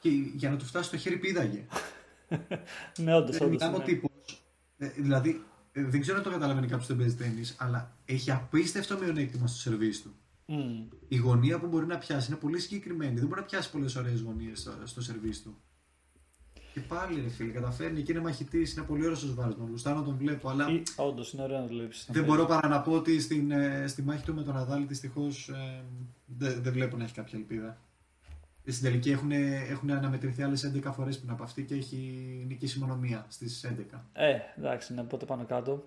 [SPEAKER 1] και για να του φτάσει το χέρι πήδαγε. [laughs]
[SPEAKER 2] ναι, όντως.
[SPEAKER 1] Μιλάμε ο τύπο. Ε, δηλαδή, ε, δεν ξέρω αν το καταλαβαίνει κάποιος που δεν παίζει τέννη, αλλά έχει απίστευτο μειονέκτημα στο σερβί του. Mm. Η γωνία που μπορεί να πιάσει είναι πολύ συγκεκριμένη. Δεν μπορεί να πιάσει πολλές ωραίες γωνίες στο, στο σερβί του. Και πάλι ρε φίλε, καταφέρνει και είναι μαχητής, είναι πολύ ωραίος ο Βάρσμαν. Γουστάρω να τον βλέπω, αλλά.
[SPEAKER 2] Όντως είναι ωραίο να τον βλέπεις.
[SPEAKER 1] Δεν μπορώ παρά να πω ότι στην, ε, στη μάχη του με τον Αδάλ δυστυχώς ε, δεν δε βλέπω να έχει κάποια ελπίδα. Στην τελική έχουν, έχουν αναμετρηθεί άλλες 11 φορές πριν από αυτή και έχει νικήσει μόνο μία στις 11.
[SPEAKER 2] Ε, εντάξει, να πότε πάνω κάτω.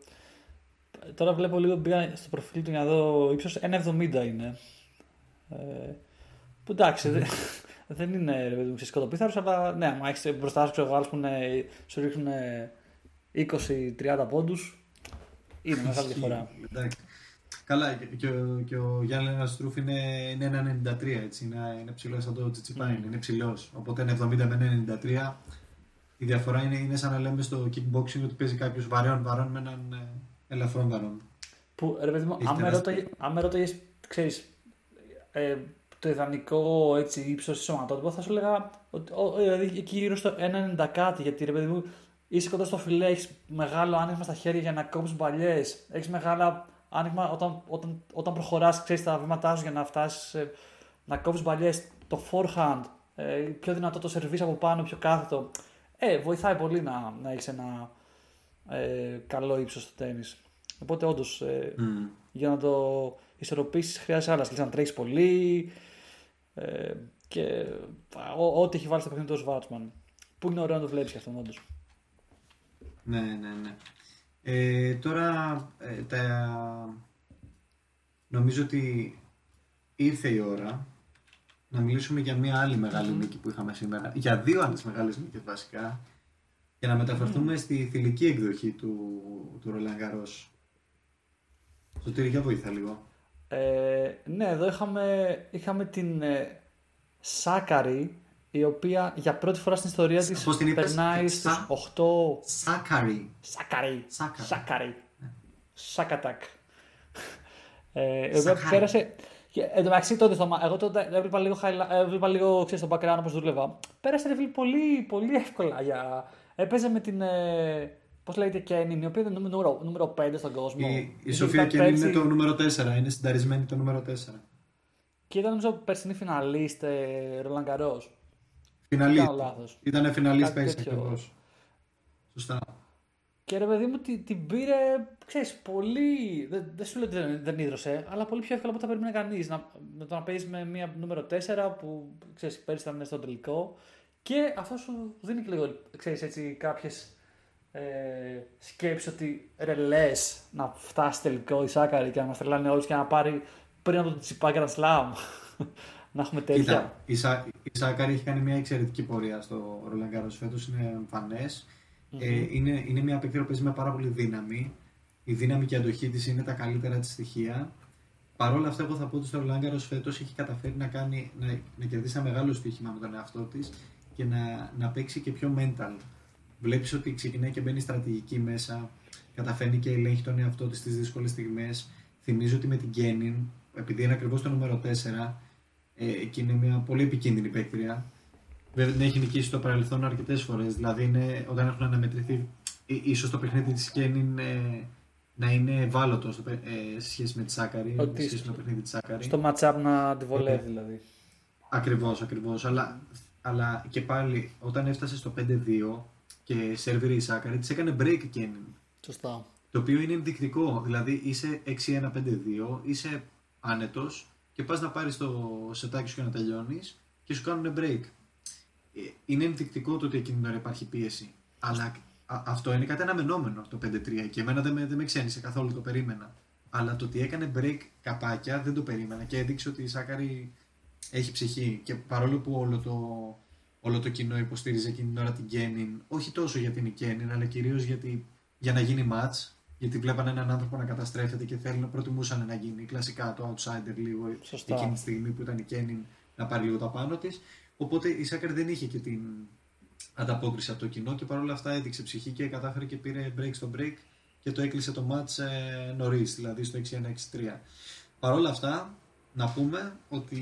[SPEAKER 2] Τώρα βλέπω λίγο μπήκα στο προφίλ του για να δω ύψος 1,70 είναι. Ε, που εντάξει, δεν είναι ρε παιδί μου αλλά ναι, αν έχεις μπροστά σου ξέρω, που σου ρίχνουν 20-30 πόντους, είναι μεγάλη διαφορά.
[SPEAKER 1] Καλά, και, ο, και ο Γιάννη Λένα Στρούφ είναι, είναι 1,93 έτσι. Είναι, είναι ψηλός σαν το Τσιτσιπάιν, mm. είναι ψηλός. Οπότε είναι 70 με 1,93. Η διαφορά είναι, είναι σαν να λέμε στο kickboxing ότι παίζει κάποιος βαρέων βαρών με έναν ε, ελαφρών βαρών.
[SPEAKER 2] Που ρε παιδί μου, αν με ρωτάει, ξέρεις, ε, το ιδανικό έτσι, ύψος της σωματότυπο, θα σου έλεγα ότι δηλαδή εκεί γύρω στο 1,90 κάτι. Γιατί ρε παιδί μου, είσαι κοντά στο φιλέ, έχεις μεγάλο άνοιγμα στα χέρια για να κόψεις μπαλιές. Έχεις μεγάλο άνοιγμα όταν, όταν, όταν προχωράς, ξέρεις τα βήματά σου για να φτάσεις να κόψεις μπαλιές. Το forehand, ε, πιο δυνατό το σερβίς από πάνω, πιο κάθετο. Ε, βοηθάει πολύ να, να έχεις ένα ε, καλό ύψος στο τέννη. Οπότε όντως ε, για να το ισορροπήσεις χρειάζεται άλλα σκέψη. Να τρέχει πολύ ε, και ό,τι έχει βάλει στο παιχνίδι του Σβάτσμαν. Που είναι ωραίο να το βλέπεις και αυτό, όντως.
[SPEAKER 1] Ναι, ναι, ναι. Ε, τώρα ε, τα... νομίζω ότι ήρθε η ώρα να μιλήσουμε για μια άλλη μεγάλη νίκη που είχαμε σήμερα. Για δύο άλλες μεγάλες νίκες βασικά. Για να μεταφερθούμε στη θηλυκή εκδοχή του, του Ρολάν Γκαρός. Σωτήρη, για βοήθα λίγο.
[SPEAKER 2] Ε, ναι, εδώ είχαμε, είχαμε την ε, Σάκαρη, η οποία για πρώτη φορά στην ιστορία της
[SPEAKER 1] Πώς την είπες;
[SPEAKER 2] περνάει
[SPEAKER 1] Σα-
[SPEAKER 2] στους 8...
[SPEAKER 1] Σάκαρη.
[SPEAKER 2] Σάκαρη.
[SPEAKER 1] Σάκαρη.
[SPEAKER 2] Σάκαρη. Σάκατακ. Ε, η οποία
[SPEAKER 1] Σάκαρη.
[SPEAKER 2] πέρασε... Και, εν τω μεταξύ τότε, στο, μα- εγώ τότε έβλεπα λίγο, highlight- έβλεπα λίγο ξέρεις, στο background όπως δούλευα. Πέρασε ρε φίλε, πολύ, πολύ εύκολα. Για... Έπαιζε με την... Ε, Πώς λέγεται Κένιν, η οποία είναι νούμερο, νούμερο 5 στον κόσμο.
[SPEAKER 1] Η, η
[SPEAKER 2] Είχε
[SPEAKER 1] Σοφία
[SPEAKER 2] βγει
[SPEAKER 1] Κένιν
[SPEAKER 2] πέρσι-
[SPEAKER 1] είναι το νούμερο 4. Είναι συνταρισμένη το νούμερο 4.
[SPEAKER 2] Και ήταν νομίζω περσινή φιναλίστ ε, Ρολαν Καρός.
[SPEAKER 1] Φιναλίστ.
[SPEAKER 2] Κάνω λάθος.
[SPEAKER 1] Ήταν φιναλίστ
[SPEAKER 2] Κάτι
[SPEAKER 1] πέρσι
[SPEAKER 2] τέτοιο.
[SPEAKER 1] ακριβώς. Σωστά.
[SPEAKER 2] Και ρε παιδί μου την, την πήρε, ξέρεις, πολύ. Δεν, δεν σου λέω ότι δεν, δεν ίδρωσε, αλλά πολύ πιο εύκολα από ό,τι θα περίμενε κανείς. Να, με το να παίζει με μία νούμερο 4 που ξέρεις, πέρυσι ήταν στο τελικό. Και αυτό σου δίνει και λίγο, ξέρεις, έτσι, κάποιες ε, σκέψεις ότι ρε λες να φτάσει τελικό η Σάκαρη και να μας τρελάνε όλους και να πάρει πριν από το τσιπάκι Grand Slam. [laughs] να έχουμε τέτοια.
[SPEAKER 1] Κοίτα, η, Σα, η Σάκαρη έχει κάνει μια εξαιρετική πορεία στο Roland Garros φέτος, είναι εμφανές. Ε, είναι, είναι μια παίκτρια που παίζει με πάρα πολύ δύναμη. Η δύναμη και η αντοχή της είναι τα καλύτερα της στοιχεία. Παρ' όλα αυτά, εγώ θα πω ότι στο Roland Garros φέτος έχει καταφέρει να, κάνει, να, να κερδίσει ένα μεγάλο στοίχημα με τον εαυτό της και να, να παίξει και πιο mental. Βλέπεις ότι ξεκινάει και μπαίνει στρατηγική μέσα, καταφέρνει και ελέγχει τον εαυτό της στις δύσκολες στιγμές. Θυμίζω ότι με την Κένιν, επειδή είναι ακριβώς το νούμερο 4, ε, και είναι μια πολύ επικίνδυνη παίκτρια. Βέβαια την έχει νικήσει στο παρελθόν αρκετές φορές. Δηλαδή είναι, όταν έχουν αναμετρηθεί, ί- ίσως το παιχνίδι της Κένιν ε, να είναι ευάλωτο στο, παι- ε, σε σχέση με τη Σάκαρη.
[SPEAKER 2] Ότι
[SPEAKER 1] σε σχέση με το παιχνίδι της Σάκαρη.
[SPEAKER 2] Στο match-up να τη βολεύει δηλαδή.
[SPEAKER 1] Ακριβώς, ακριβώς. Αλλά, αλλά και πάλι όταν έφτασε στο 5-2 και σερβίρε η Σάκαρη, της έκανε break η Κένιν.
[SPEAKER 2] Σωστά.
[SPEAKER 1] Το οποίο είναι ενδεικτικό. Δηλαδή είσαι 6-1-5-2, είσαι άνετος και πας να πάρεις το σετάκι σου και να τελειώνεις και σου κάνουν break. Ε, Είναι ενδεικτικό το ότι εκείνη την ώρα υπάρχει πίεση. Αλλά α- αυτό είναι κάτι αναμενόμενο το 5-3 και εμένα δεν με, δεν με ξένησε καθόλου, το περίμενα. Αλλά το ότι έκανε break καπάκια δεν το περίμενα και έδειξε ότι η Σάκαρη έχει ψυχή. Και παρόλο που όλο το, όλο το κοινό υποστήριζε εκείνη την ώρα την Κένιν, όχι τόσο για την Κένιν, αλλά κυρίως γιατί για να γίνει match, γιατί βλέπανε έναν άνθρωπο να καταστρέφεται και θέλουν, προτιμούσαν να γίνει κλασικά το outsider λίγο
[SPEAKER 2] Σωστά.
[SPEAKER 1] εκείνη τη στιγμή που ήταν η Κένιν να πάρει λίγο τα πάνω της. Οπότε η Σάκαρη δεν είχε και την ανταπόκριση από το κοινό και παρόλα αυτά έδειξε ψυχή και κατάφερε και πήρε break στο break και το έκλεισε το match ε, νωρίς, δηλαδή στο 6-1-6-3. Παρ' όλα αυτά, να πούμε ότι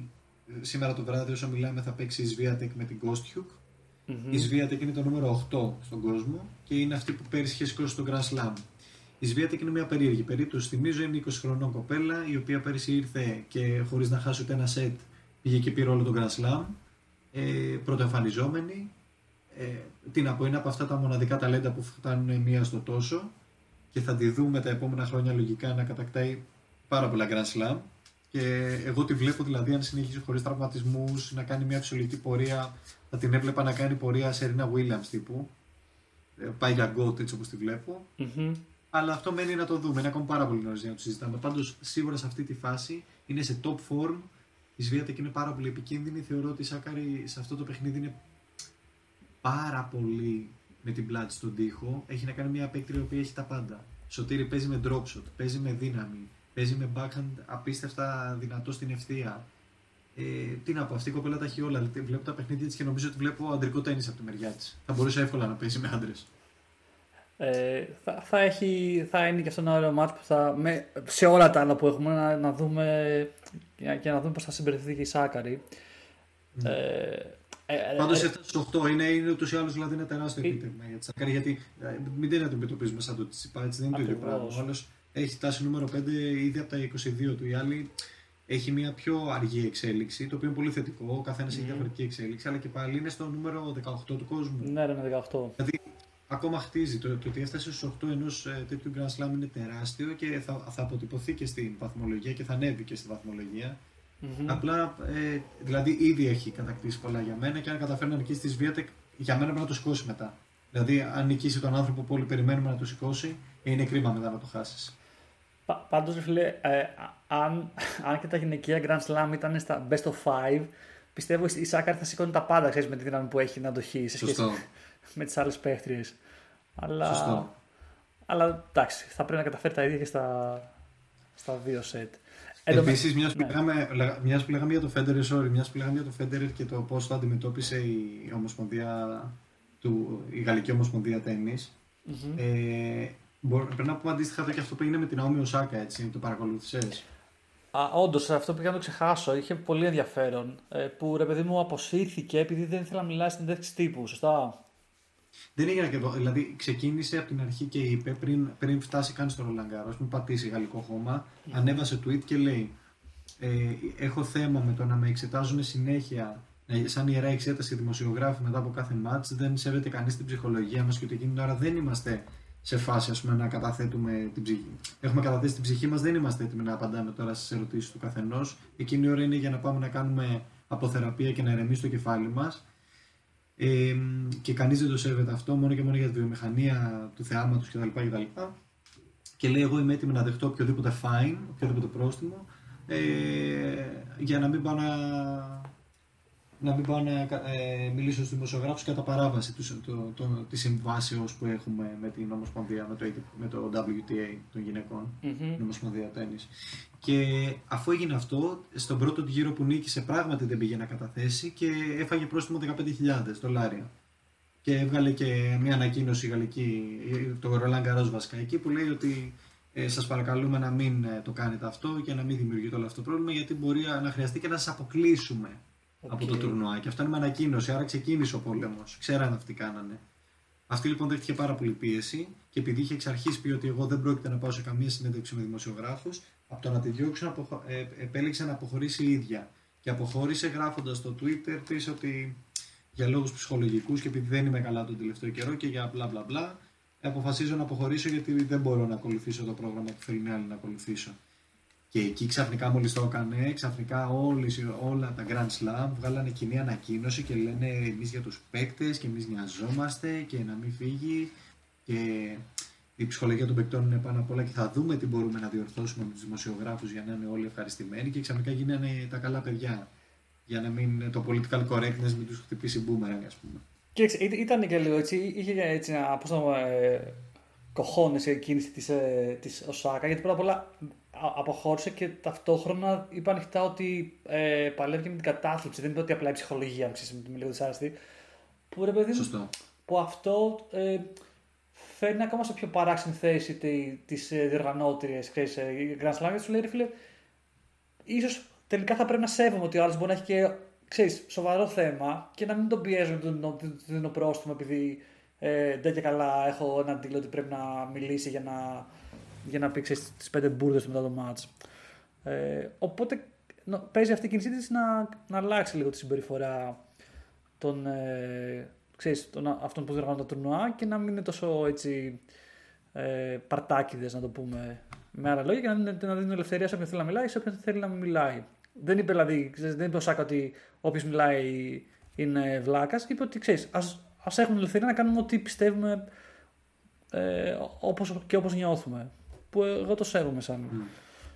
[SPEAKER 1] ε, σήμερα το βράδυ όσο μιλάμε θα παίξει η Sviatek με την Kostjuk. Η Sviatek είναι το νούμερο 8 στον κόσμο και είναι αυτή που πέρυσι είχε σηκώσει τον Grand Slam. Η Sviatek είναι μια περίεργη περίπτωση. Θυμίζω είναι 20 χρονών κοπέλα η οποία πέρυσι ήρθε και χωρίς να χάσει ούτε ένα σετ πήγε και πήρε όλο τον Grand Slam. Ε, πρωτοεμφανιζόμενη. Ε, τι να πω, είναι από αυτά τα μοναδικά ταλέντα που φτάνουν μία στο τόσο και θα τη δούμε τα επόμενα χρόνια λογικά να κατακτάει πάρα πολλά Grand Slam. Και εγώ τη βλέπω δηλαδή αν συνεχίσει χωρίς τραυματισμούς να κάνει μια φυσιολογική πορεία. Θα την έβλεπα να κάνει πορεία Σερίνα Williams τύπου. Ε, Πάει για GOAT έτσι όπως τη βλέπω.
[SPEAKER 2] Μμμ.
[SPEAKER 1] Αλλά αυτό μένει να το δούμε. Είναι ακόμα πάρα πολύ νωρίς για να το συζητάμε. Πάντως σίγουρα σε αυτή τη φάση είναι σε top form. Η Σβιάτεκ είναι πάρα πολύ επικίνδυνη. Θεωρώ ότι η Σάκαρη σε αυτό το παιχνίδι είναι πάρα πολύ με την πλάτη στον τοίχο. Έχει να κάνει μια παίκτρια η οποία έχει τα πάντα. Σωτήρι παίζει με drop shot, παίζει με δύναμη, παίζει με backhand απίστευτα δυνατό στην ευθεία. Ε, τι να πω, αυτή η κοπέλα τα έχει όλα. Δηλαδή, Βλέπω τα παιχνίδια της και νομίζω ότι βλέπω αντρικό τέννη από τη μεριά της. Θα μπορούσε εύκολα να παίζει με άντρες.
[SPEAKER 2] Ε, θα, θα, έχει, θα είναι και αυτό ένα ωραίο μάτς που θα, με, σε όλα τα άλλα που έχουμε να, να δούμε και, και να δούμε πώς θα συμπεριφερθεί και η Σάκαρη. Ε, Ε, ε,
[SPEAKER 1] Πάντως
[SPEAKER 2] ε,
[SPEAKER 1] έφτασε στους 8. Είναι, είναι ούτως ή άλλως δηλαδή ένα τεράστιο επίτευγμα για τη Σακάρη. Γιατί ε, μην την αντιμετωπίζουμε σαν το Τσιπά, έτσι δεν είναι το ίδιο
[SPEAKER 2] Ακριβώς.
[SPEAKER 1] πράγμα. Ο άλλο έχει φτάσει νούμερο 5 ήδη από τα 22 του. Η άλλη έχει μια πιο αργή εξέλιξη, το οποίο είναι πολύ θετικό. Ο καθένας έχει διαφορετική εξέλιξη, αλλά και πάλι είναι στο νούμερο 18 του κόσμου.
[SPEAKER 2] Ναι, ρε, με 18.
[SPEAKER 1] Δηλαδή, ακόμα χτίζει. Το, το ότι έφτασε στους 8 ενός ε, τέτοιου Grand Slam είναι τεράστιο και θα, θα αποτυπωθεί και στην βαθμολογία και θα ανέβει και στη βαθμολογία.
[SPEAKER 2] Μμμ.
[SPEAKER 1] Απλά, ε, δηλαδή, ήδη έχει κατακτήσει πολλά για μένα και αν καταφέρει να νικήσει της Σβιάτεκ, για μένα πρέπει να το σηκώσει μετά. Δηλαδή, αν νικήσει τον άνθρωπο που όλοι περιμένουμε να το σηκώσει, είναι κρίμα μετά να το χάσεις.
[SPEAKER 2] Πα- Πάντως, ρε φίλε, ε, αν, αν και τα γυναικεία Grand Slam ήταν στα best of 5, πιστεύω η Σάκαρη θα σηκώνει τα πάντα, ξέρεις, με τη δύναμη που έχει να αντοχεί σε σχέση
[SPEAKER 1] Σωστό. [laughs]
[SPEAKER 2] με τις άλλες παίχτριες. Αλλά,
[SPEAKER 1] Σωστό.
[SPEAKER 2] αλλά εντάξει, θα πρέπει να καταφέρει τα ίδια και στα, στα δύο σετ. Εν τω με-
[SPEAKER 1] Επίσης, μιας που,
[SPEAKER 2] ναι.
[SPEAKER 1] λέγαμε, λέγα- μιας που λέγαμε για το Federer, sorry, μιας που λέγαμε για το Federer και το πώς το αντιμετώπισε η, Ομοσπονδία του, η Γαλλική Ομοσπονδία Τέννης.
[SPEAKER 2] Μμμ.
[SPEAKER 1] Ε, μπορώ, πρέπει να πούμε αντίστοιχα εδώ και αυτό που έγινε με την Αόμι Οσάκα, έτσι, το παρακολούθησες;
[SPEAKER 2] Α, Όντως, αυτό πήγα να το ξεχάσω. Είχε πολύ ενδιαφέρον. Ε, που ρε παιδί μου αποσύρθηκε επειδή δεν ήθελα να μιλάει στην συνέντευξη τύπου. Σωστά;
[SPEAKER 1] Δεν έγινε και εδώ. Δηλαδή, ξεκίνησε από την αρχή και είπε πριν, πριν φτάσει καν στο Ρολαγκάρο, πριν πατήσει γαλλικό χώμα, ανέβασε tweet και λέει: ε, Έχω θέμα με το να με εξετάζουν συνέχεια ε, σαν ιερά εξέταση δημοσιογράφοι μετά από κάθε μάτς δεν σέβεται κανείς την ψυχολογία μας και ότι εκείνη την ώρα δεν είμαστε σε φάση ας πούμε, να καταθέτουμε την ψυχή. Έχουμε καταθέσει την ψυχή μας, δεν είμαστε έτοιμοι να απαντάμε τώρα στις ερωτήσεις του καθενός. Εκείνη η ώρα είναι για να πάμε να κάνουμε αποθεραπεία και να ηρεμήσει το κεφάλι μας. Ε, και κανείς δεν το σέβεται αυτό, μόνο και μόνο για τη βιομηχανία του θεάματος κτλ. κτλ. Και λέει εγώ είμαι έτοιμη να δεχτώ οποιοδήποτε fine, οποιοδήποτε πρόστιμο, ε, για να μην πάω να, να, μην πάω να ε, μιλήσω στους δημοσιογράφους κατά παράβαση τους, το, το, της συμβάσεως που έχουμε με την Ομοσπονδία, με το, με το WTA των γυναικών, την Ομοσπονδία Τέννης. Και αφού έγινε αυτό, στον πρώτο γύρο που νίκησε πράγματι δεν πήγε να καταθέσει και έφαγε πρόστιμο 15.000 δολάρια. Και έβγαλε και μια ανακοίνωση γαλλική, το Roland Garros βασικά εκεί, που λέει ότι ε, σας παρακαλούμε να μην ε, το κάνετε αυτό και να μην δημιουργείτε όλο αυτό το πρόβλημα γιατί μπορεί να χρειαστεί και να σας αποκλείσουμε από το τουρνουά. Και αυτό είναι με ανακοίνωση, άρα ξεκίνησε ο πόλεμος. Ξέρανε αυτοί τι κάνανε. Αυτή λοιπόν δέχτηκε πάρα πολύ πίεση και επειδή είχε εξ αρχής πει ότι εγώ δεν πρόκειται να πάω σε καμία συνέντευξη με δημοσιογράφους, από το να τη διώξουν αποχω... ε, επέλεξε να αποχωρήσει η ίδια. Και αποχώρησε γράφοντας στο Twitter της ότι για λόγους ψυχολογικούς και επειδή δεν είμαι καλά τον τελευταίο καιρό και για μπλα μπλα μπλα, αποφασίζω να αποχωρήσω γιατί δεν μπορώ να ακολουθήσω το πρόγραμμα που θέλουν οι άλλοι να ακολουθήσω. Και εκεί ξαφνικά μόλις το έκανε, ξαφνικά όλες, όλα τα Grand Slam βγάλανε κοινή ανακοίνωση και λένε εμείς για τους παίκτες και εμείς νοιαζόμαστε και να μην φύγει. Και η ψυχολογία των παικτών είναι πάνω απ' όλα και θα δούμε τι μπορούμε να διορθώσουμε με τους δημοσιογράφους για να είναι όλοι ευχαριστημένοι. Και ξαφνικά γίνανε τα καλά παιδιά. Για να μην το political correctness μην τους χτυπήσει boomerang, ας πούμε.
[SPEAKER 2] Κοίταξε, ή- ήταν και λίγο έτσι, είχε έτσι ένα, πώς το ε, κοχώνες η κίνηση της, ε, της Οσάκα, γιατί πρώτα απ' όλα α- αποχώρησε και ταυτόχρονα είπε ανοιχτά ότι ε, παλεύει και με την κατάθλιψη, δεν είπε ότι απλά η ψυχολογία, ξέρεις, με λίγο δυσάρεστη. Που ρε παιδί μου,
[SPEAKER 1] Σωστό.
[SPEAKER 2] που αυτό ε, φέρνει ακόμα σε πιο παράξενη θέση τη, τις ε, διοργανώτριες, ξέρεις, ε, η Grand Slam, γιατί σου λέει, ρε φίλε, ίσως τελικά θα πρέπει να σέβομαι ότι ο άλλος μπορεί να έχει και ξέρεις, σοβαρό θέμα και να μην τον πιέζουν τον, τον, τον δίνω πρόστιμο επειδή ε, δεν και καλά έχω έναν τίτλο ότι πρέπει να μιλήσει για να, για να πει ξέρεις, τις πέντε μπουρδες του μετά το μάτς. Ε, οπότε νο- παίζει αυτή η κίνησή της να, να αλλάξει λίγο τη συμπεριφορά των, ε, ξέρεις, των, αυτών που διοργανώνουν τα τουρνουά και να μην είναι τόσο έτσι ε, παρτάκιδες να το πούμε με άλλα λόγια και να, μην- να δίνουν ελευθερία σε όποιον θέλει να μιλάει σε όποιον θέλει να μην μιλάει. Δεν είπε δηλαδή, ξέρεις, δεν είπε ο Σάκα ότι όποιος μιλάει είναι βλάκας. Είπε ότι ξέρεις, ας ας έχουμε ελευθερία να κάνουμε ό,τι πιστεύουμε ε, όπως, και όπως νιώθουμε. Που εγώ το σέβομαι σαν,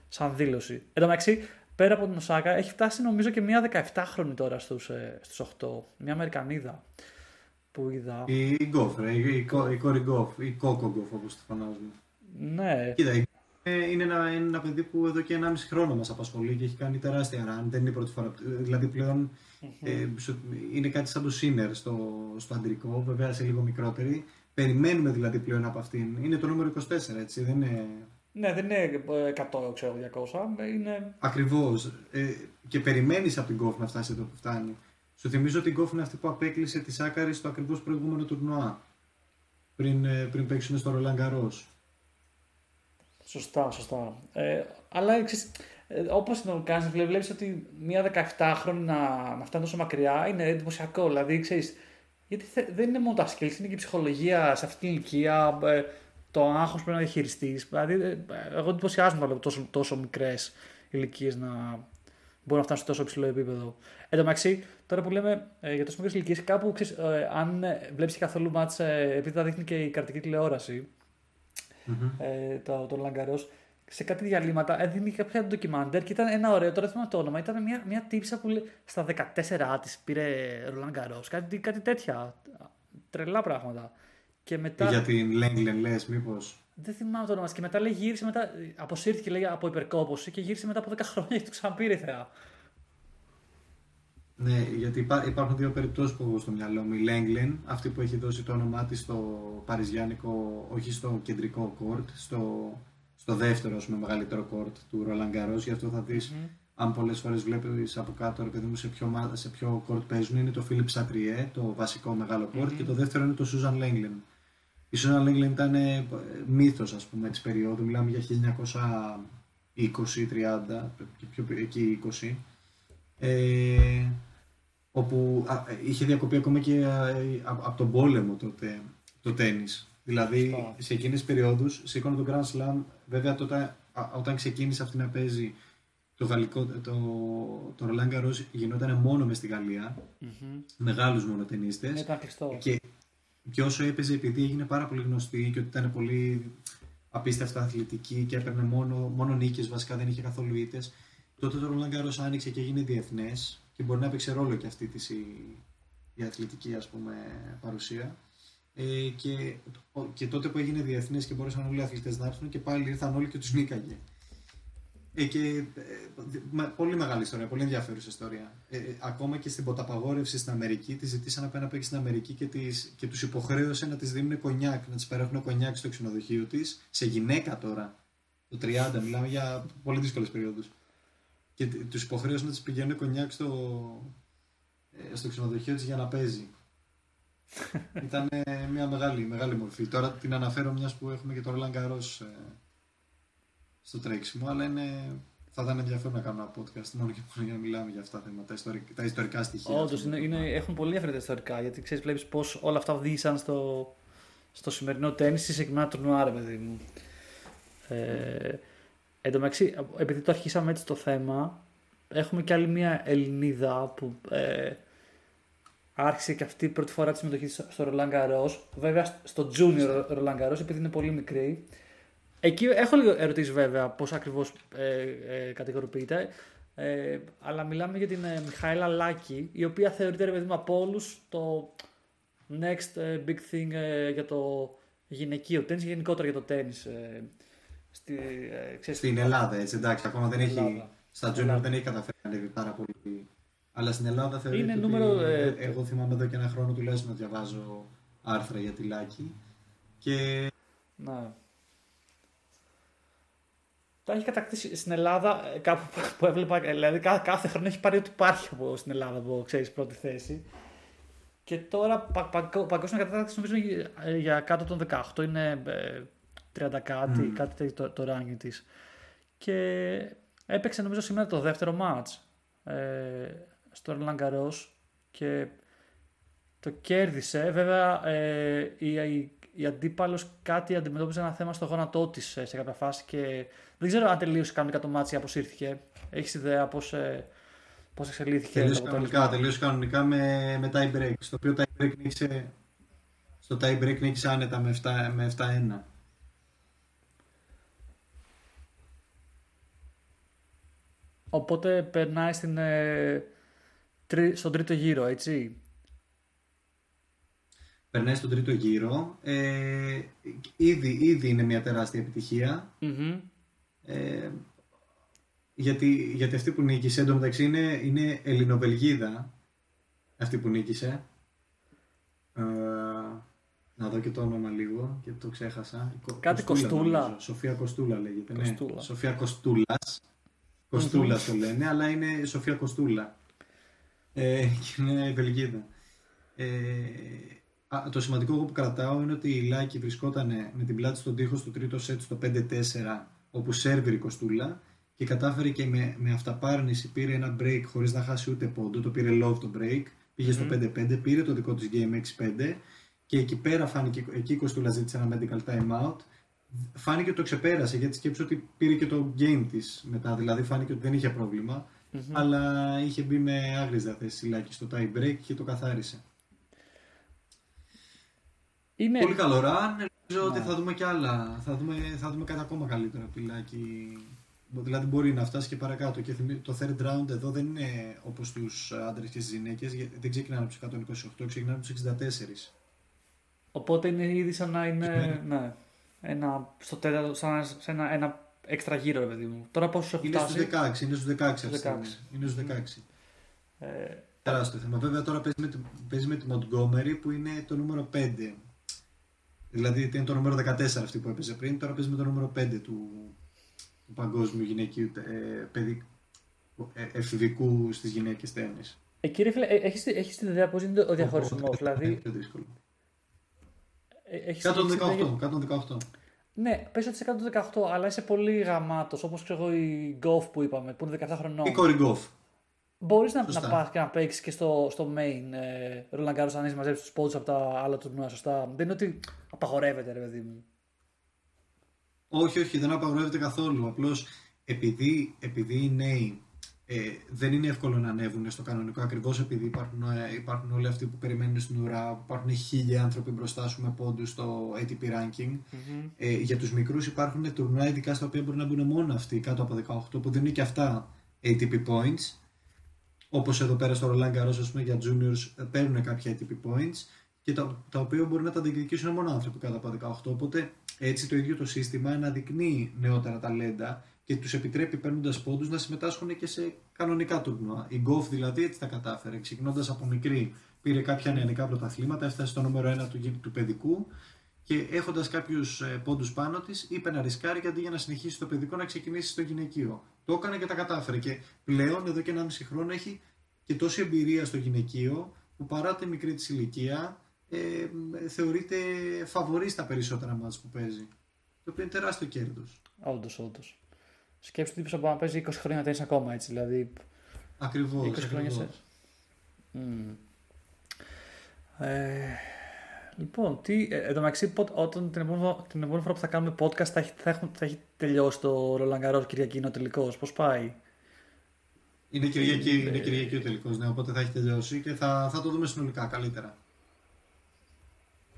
[SPEAKER 2] σαν δήλωση. Εν τω μεταξύ, πέρα από την Οσάκα, έχει φτάσει νομίζω και μια 17χρονη τώρα στους, ε, στους 8. Μια Αμερικανίδα που είδα.
[SPEAKER 1] Η, η Γκοφ, ρε, η, η, κο- η Κόρη Γκοφ, η Κόκο Γκοφ όπως τη φωνάζουμε.
[SPEAKER 2] Ναι,
[SPEAKER 1] Κοίτα, η- ε, είναι ένα, είναι ένα παιδί που εδώ και 1,5 χρόνο μας απασχολεί και έχει κάνει τεράστια run. Δεν είναι η πρώτη φορά. Δηλαδή πλέον ε, σου- είναι κάτι σαν το Σίνερ στο, στο αντρικό, βέβαια σε λίγο μικρότερη. Περιμένουμε δηλαδή πλέον από αυτήν. Είναι το νούμερο 24, έτσι. Δεν είναι.
[SPEAKER 2] ναι, δεν είναι ε, 100, ξέρω, 200. Είναι
[SPEAKER 1] Ακριβώς. Ε, και περιμένεις από την Γκοφ να φτάσει εδώ που φτάνει. Σου θυμίζω ότι η Γκόφ είναι αυτή που απέκλεισε τη Σάκαρη στο ακριβώς προηγούμενο τουρνουά. Πριν, ε, πριν παίξουν στο Ρολαγκαρό.
[SPEAKER 2] Σωστά, σωστά. Ε, αλλά ξέρεις, ε, όπως το κάνεις, βλέπεις ότι μια 17χρονη να, να φτάνει τόσο μακριά είναι εντυπωσιακό. Δηλαδή, ξέρεις, γιατί δεν είναι μόνο τα skills, είναι και η ψυχολογία σε αυτή την ηλικία, ε, το άγχος πρέπει να διαχειριστείς. Δηλαδή, ε, εγώ εντυπωσιάζομαι να τόσο, τόσο μικρές ηλικίες να μπορούν να φτάσουν σε τόσο υψηλό επίπεδο. Εν τω μεταξύ, τώρα που λέμε ε, για τόσο μικρές ηλικίες, κάπου ξέρεις, ε, αν βλέπεις καθόλου μάτσα, ε, επειδή τα δείχνει και η καρτική τηλεόραση, mm-hmm. ε, το, το Λαγκαρός, σε κάτι διαλύματα έδινε κάποια ντοκιμάντερ και ήταν ένα ωραίο, τώρα θυμάμαι το όνομα, ήταν μια, μια τύψα που λέει, στα 14 της πήρε Ρολάν Γκαρό, κάτι, κάτι τέτοια. Τρελά πράγματα. Και μετά...
[SPEAKER 1] Για την Λέγκλεν λες, μήπως;
[SPEAKER 2] Δεν θυμάμαι το όνομα. Και μετά λέει γύρισε μετά. Αποσύρθηκε λέει, από υπερκόπωση και γύρισε μετά από 10 χρόνια και το ξαναπήρε θεά.
[SPEAKER 1] Ναι, γιατί υπάρχουν δύο περιπτώσεις που έχω στο μυαλό μου. Η Λέγκλεν, αυτή που έχει δώσει το όνομά της στο Παριζιάνικο, όχι στο κεντρικό κόρτ, στο στο δεύτερο με μεγαλύτερο κόρτ του Roland Garros. Γι' αυτό θα δεις, mm-hmm. αν πολλές φορές βλέπεις από κάτω, ρε παιδί μου, σε ποιο, σε ποιο κόρτ παίζουν, είναι το Philip Satrier, το βασικό μεγάλο κόρτ, mm-hmm. και το δεύτερο είναι το Susan Lenglen. Η Susan Lenglen ήταν ε, μύθος, ας πούμε, της περίοδου. Μιλάμε για 1920-30, και πιο εκεί 20. Ε, όπου α, είχε διακοπεί ακόμα και από τον πόλεμο τότε το τέννις. Δηλαδή σε εκείνες τις περιόδους σήκωνε το Grand Slam, βέβαια τότε όταν ξεκίνησε αυτή να παίζει το γαλλικό, το, το Roland Garros γινόταν μόνο μες στη Γαλλία, mm-hmm. μεγάλους μονοτενίστες. Και, και όσο έπαιζε επειδή έγινε πάρα πολύ γνωστή και ότι ήταν πολύ απίστευτα αθλητική και έπαιρνε μόνο, μόνο νίκες βασικά δεν είχε καθόλου ήττες τότε το Roland Garros άνοιξε και έγινε διεθνές και μπορεί να έπαιξε ρόλο και αυτή της η, η αθλητική ας πούμε παρουσία ε, και, και τότε που έγινε διεθνές και μπορούσαν όλοι οι αθλητές να έρθουν και πάλι ήρθαν όλοι και τους νίκαγε. Ε, και, ε, πολύ μεγάλη ιστορία, πολύ ενδιαφέρουσα ιστορία. Ε, ε, ακόμα και στην ποταπαγόρευση στην Αμερική, τη ζητήσαν να πάει να παίξει στην Αμερική και, τις, και τους υποχρέωσε να τη δίνουν κονιάκ, να τη παρέχουν κονιάκ στο ξενοδοχείο της, σε γυναίκα τώρα. Το 30, μιλάμε για πολύ δύσκολες περιόδους. Και τους υποχρέωσε να τη πηγαίνουν κονιάκ στο, ε, στο ξενοδοχείο της για να παίζει. Ήταν μια μεγάλη, μεγάλη μορφή. Τώρα την αναφέρω μιας που έχουμε και το Ρολάν Καρός ε, στο τρέξιμο, αλλά είναι, θα ήταν ενδιαφέρον να κάνω ένα podcast μόνο και μόνο για να μιλάμε για αυτά τα θέματα, τα ιστορικά, στοιχεία.
[SPEAKER 2] Όντως, έχουν πολύ ενδιαφέροντα ιστορικά, γιατί ξέρεις, βλέπεις πώς όλα αυτά οδήγησαν στο, στο σημερινό τέννη σε συγκεκριμένα τουρνουά, παιδί μου. Ε, εν τω μεταξύ, επειδή το αρχίσαμε έτσι το θέμα, έχουμε και άλλη μια Ελληνίδα που ε, άρχισε και αυτή η πρώτη φορά της συμμετοχής στο Roland Garros. Βέβαια στο Junior Roland Garros, επειδή είναι πολύ μικρή. Εκεί έχω λίγο ερωτήσεις βέβαια πώς ακριβώς ε, ε, κατηγοροποιείται. Ε, αλλά μιλάμε για την ε, Μιχαήλα Λάκη, η οποία θεωρείται ρε παιδί μου από όλους το next ε, big thing ε, για το γυναικείο τέννη και γενικότερα για το τέννη.
[SPEAKER 1] Στη, Στην Ελλάδα, έτσι εντάξει, ακόμα δεν έχει. Στα Junior δεν έχει καταφέρει να ανέβει πάρα πολύ αλλά στην Ελλάδα θεωρείται είναι ότι νούμερο, ε, εγώ θυμάμαι εδώ και ένα χρόνο τουλάχιστον να διαβάζω άρθρα για τη Λάκη. Και...
[SPEAKER 2] Να. Τα έχει κατακτήσει στην Ελλάδα ε, κάπου που έβλεπα, δηλαδή κάθε χρόνο έχει πάρει ότι υπάρχει από στην Ελλάδα που ξέρεις πρώτη θέση. Και τώρα πα, πα, παγκόσμια κατάταξη νομίζω ε, για κάτω των 18 είναι 30 κάτι, mm. κάτι το, το ranking της. Και έπαιξε νομίζω σήμερα το δεύτερο match. Ε, στο Roland και το κέρδισε. Βέβαια ε, η, η, η αντίπαλος κάτι αντιμετώπιζε ένα θέμα στο γόνατό της ε, σε κάποια φάση και δεν ξέρω αν τελείωσε κανονικά το ματς ή αποσύρθηκε. Έχεις ιδέα πώς, ε, πώς εξελίχθηκε
[SPEAKER 1] τελείωσε το κανονικά, τελείωσε κανονικά με, με tie break. Στο οποίο tie break νίκησε, στο tie break νίκησε άνετα με 7-1. Με 7
[SPEAKER 2] Οπότε περνάει στην, ε, στον τρίτο γύρο, έτσι.
[SPEAKER 1] Περνάει στον τρίτο γύρο. Ε, ήδη, ήδη είναι μια τεράστια Ε, γιατί, γιατί αυτή που νίκησε, εντωμεταξύ είναι, είναι Ελληνοβελγίδα αυτή που νίκησε. Ε, να δω και το όνομα λίγο και το ξέχασα.
[SPEAKER 2] Κάτι Κοστούλα.
[SPEAKER 1] Σοφία Κοστούλα λέγεται. Ναι. Σοφία Κοστούλας. Κοστούλας το λένε, αλλά είναι Σοφία Κοστούλα. Ε, και είναι Βελγίδα. Ε, α, το σημαντικό εγώ που κρατάω είναι ότι η Λάκη βρισκόταν με την πλάτη στον τοίχο στο τρίτο σετ στο 5-4 όπου σερβιρε η Κοστούλα και κατάφερε και με, με αυταπάρνηση πήρε ένα break χωρίς να χάσει ούτε πόντο, το πήρε love το break, πήγε στο 5-5, πήρε το δικό της game 6-5 και εκεί πέρα φάνηκε, εκεί η Κοστούλα ζήτησε ένα medical timeout φάνηκε ότι το ξεπέρασε γιατί σκέψω ότι πήρε και το game της μετά, δηλαδή φάνηκε ότι δεν είχε αλλά είχε μπει με άγριες διαθέσεις Λάκη στο tie break και το καθάρισε. Είναι... Πολύ καλό run, νομίζω ότι ναι. θα δούμε κι άλλα, θα δούμε, θα δούμε κάτι ακόμα καλύτερο από τη Λάκη Δηλαδή μπορεί να φτάσει και παρακάτω. Και το third round εδώ δεν είναι όπως τους άντρες και στι γυναίκες, δεν ξεκινάνε από τους 128, ξεκινάνε από τους 64.
[SPEAKER 2] Οπότε είναι ήδη σαν να είναι. Ναι, ένα, στο τέταρτο, σαν σε ένα, ένα έξτρα γύρο, παιδί μου. Τώρα πόσο
[SPEAKER 1] έχουν είναι φτάσει; Στους 16, είναι στους 16 αυτή Είναι στους 16. Ε, Τεράστιο θέμα. Βέβαια τώρα παίζει με, παίζει με τη Montgomery που είναι το νούμερο 5. Δηλαδή είναι το νούμερο 14 αυτή που έπαιζε πριν, τώρα παίζει με το νούμερο 5 του, του παγκόσμιου γυναικείου ε, παιδι, ε, εφηβικού στις γυναίκες τέννις.
[SPEAKER 2] Ε, κύριε φίλε, ε, έχεις, έχεις την ιδέα πώς είναι ο διαχωρισμός, δηλαδή... Είναι πιο δύσκολο.
[SPEAKER 1] 118, 118.
[SPEAKER 2] Ναι, πες ότι είσαι 118, αλλά είσαι πολύ γαμάτος, όπως ξέρω εγώ η Γκοφ που είπαμε, που είναι 17 χρονών.
[SPEAKER 1] Η κόρη Γκοφ.
[SPEAKER 2] Μπορείς να, να πας και να παίξεις και στο, στο main ε, Roland Garros αν είσαι μαζέψεις τους πόντους από τα άλλα του σωστά. Δεν είναι ότι απαγορεύεται ρε παιδί μου.
[SPEAKER 1] Όχι, όχι, δεν απαγορεύεται καθόλου. Απλώς επειδή, επειδή οι νέοι ε, δεν είναι εύκολο να ανέβουν στο κανονικό, ακριβώς επειδή υπάρχουν, ε, υπάρχουν όλοι αυτοί που περιμένουν στην ουρά, υπάρχουν χίλιοι άνθρωποι μπροστά σου με πόντους στο ATP ranking. Mm-hmm. Ε, για τους μικρούς υπάρχουν τουρνουά ειδικά στα οποία μπορεί να μπουν μόνο αυτοί κάτω από 18 που δίνουν και αυτά ATP points. Όπως εδώ πέρα στο Roland Garros, ας πούμε, για juniors ε, παίρνουν κάποια ATP points και τα, τα οποία μπορεί να τα διεκδικήσουν μόνο άνθρωποι κάτω από 18. Οπότε έτσι το ίδιο το σύστημα αναδεικνύει νεότερα ταλέντα και τους επιτρέπει παίρνοντας πόντους να συμμετάσχουν και σε κανονικά τουρνουά. Η Γκοφ δηλαδή έτσι τα κατάφερε. Ξεκινώντας από μικρή, πήρε κάποια νεανικά πρωταθλήματα, έφτασε στο νούμερο 1 του, του παιδικού και έχοντας κάποιους ε, πόντους πάνω της, είπε να ρισκάρει και αντί για να συνεχίσει το παιδικό να ξεκινήσει στο γυναικείο. Το έκανε και τα κατάφερε. Και πλέον εδώ και 1,5 χρόνο έχει και τόση εμπειρία στο γυναικείο που παρά τη μικρή της ηλικία ε, θεωρείται φαβορής στα περισσότερα μάτς που παίζει. Το οποίο είναι τεράστιο κέρδος.
[SPEAKER 2] Όντως, όντως. Σκέψτε ότι από να παίζει 20 χρόνια τέννη ακόμα έτσι. Δηλαδή.
[SPEAKER 1] Ακριβώς. 20 χρόνια σε.
[SPEAKER 2] Mm. Ε, λοιπόν, τι, ε, εδώ μεταξύ, όταν την επόμενη, την επόμενη φορά που θα κάνουμε podcast θα έχει, θα θα έχει τελειώσει το Ρολαγκαρό Κυριακή ο τελικός. Πώς πάει;
[SPEAKER 1] Είναι Κυριακή, είναι Κυριακή ο τελικός, ναι, οπότε θα έχει τελειώσει και θα, θα το δούμε συνολικά καλύτερα.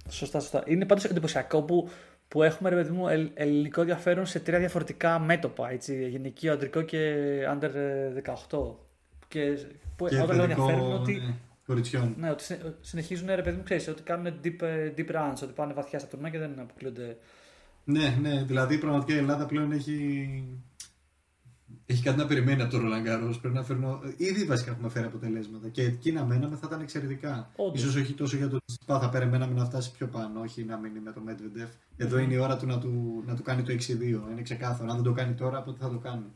[SPEAKER 2] Σωστά, σωστά. Είναι πάντως εντυπωσιακό που, που έχουμε ρε παιδί μου, ελληνικό ενδιαφέρον σε τρία διαφορετικά μέτωπα. Έτσι, γυναικείο, αντρικό και under 18. Και, που,
[SPEAKER 1] και όταν λέω ενδιαφέρον ότι. Ναι. Κοριτσιών.
[SPEAKER 2] Ναι, ότι συνεχίζουν ρε παιδί μου, ξέρεις, ότι κάνουν deep, deep runs, ότι πάνε βαθιά στα τουρνά και δεν αποκλείονται.
[SPEAKER 1] Ναι, ναι, δηλαδή πραγματικά η Ελλάδα πλέον έχει έχει κάτι να περιμένει από το Ρολαγκάρο. Πρέπει να φέρνω. Ήδη βασικά έχουμε φέρει αποτελέσματα. Και εκεί να μέναμε θα ήταν εξαιρετικά. σω όχι τόσο για το Τσιπά, θα περιμέναμε να φτάσει πιο πάνω, όχι να μείνει με το Medvedev. Εδώ είναι η ώρα του να του, να του κάνει το 6-2. Είναι ξεκάθαρο. Αν δεν το κάνει τώρα, πότε θα το κάνει.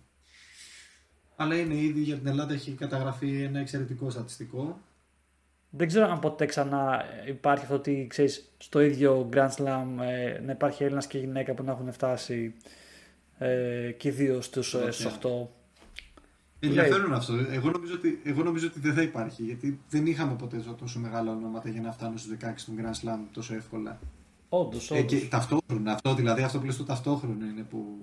[SPEAKER 1] Αλλά είναι ήδη για την Ελλάδα έχει καταγραφεί ένα εξαιρετικό στατιστικό.
[SPEAKER 2] Δεν ξέρω αν ποτέ ξανά υπάρχει αυτό ότι ξέρεις στο ίδιο Grand Slam ε, να υπάρχει Έλληνας και γυναίκα που να έχουν φτάσει ε, και δύο στους, ε, στους 8.
[SPEAKER 1] Ενδιαφέρον αυτό. Εγώ νομίζω, ότι, εγώ νομίζω ότι δεν θα υπάρχει γιατί δεν είχαμε ποτέ τόσο μεγάλα ονόματα για να φτάνουν στους 16 του Grand Slam τόσο εύκολα.
[SPEAKER 2] Όντως. Ε,
[SPEAKER 1] και ταυτόχρονα, αυτό δηλαδή αυτό που λες το ταυτόχρονο είναι που.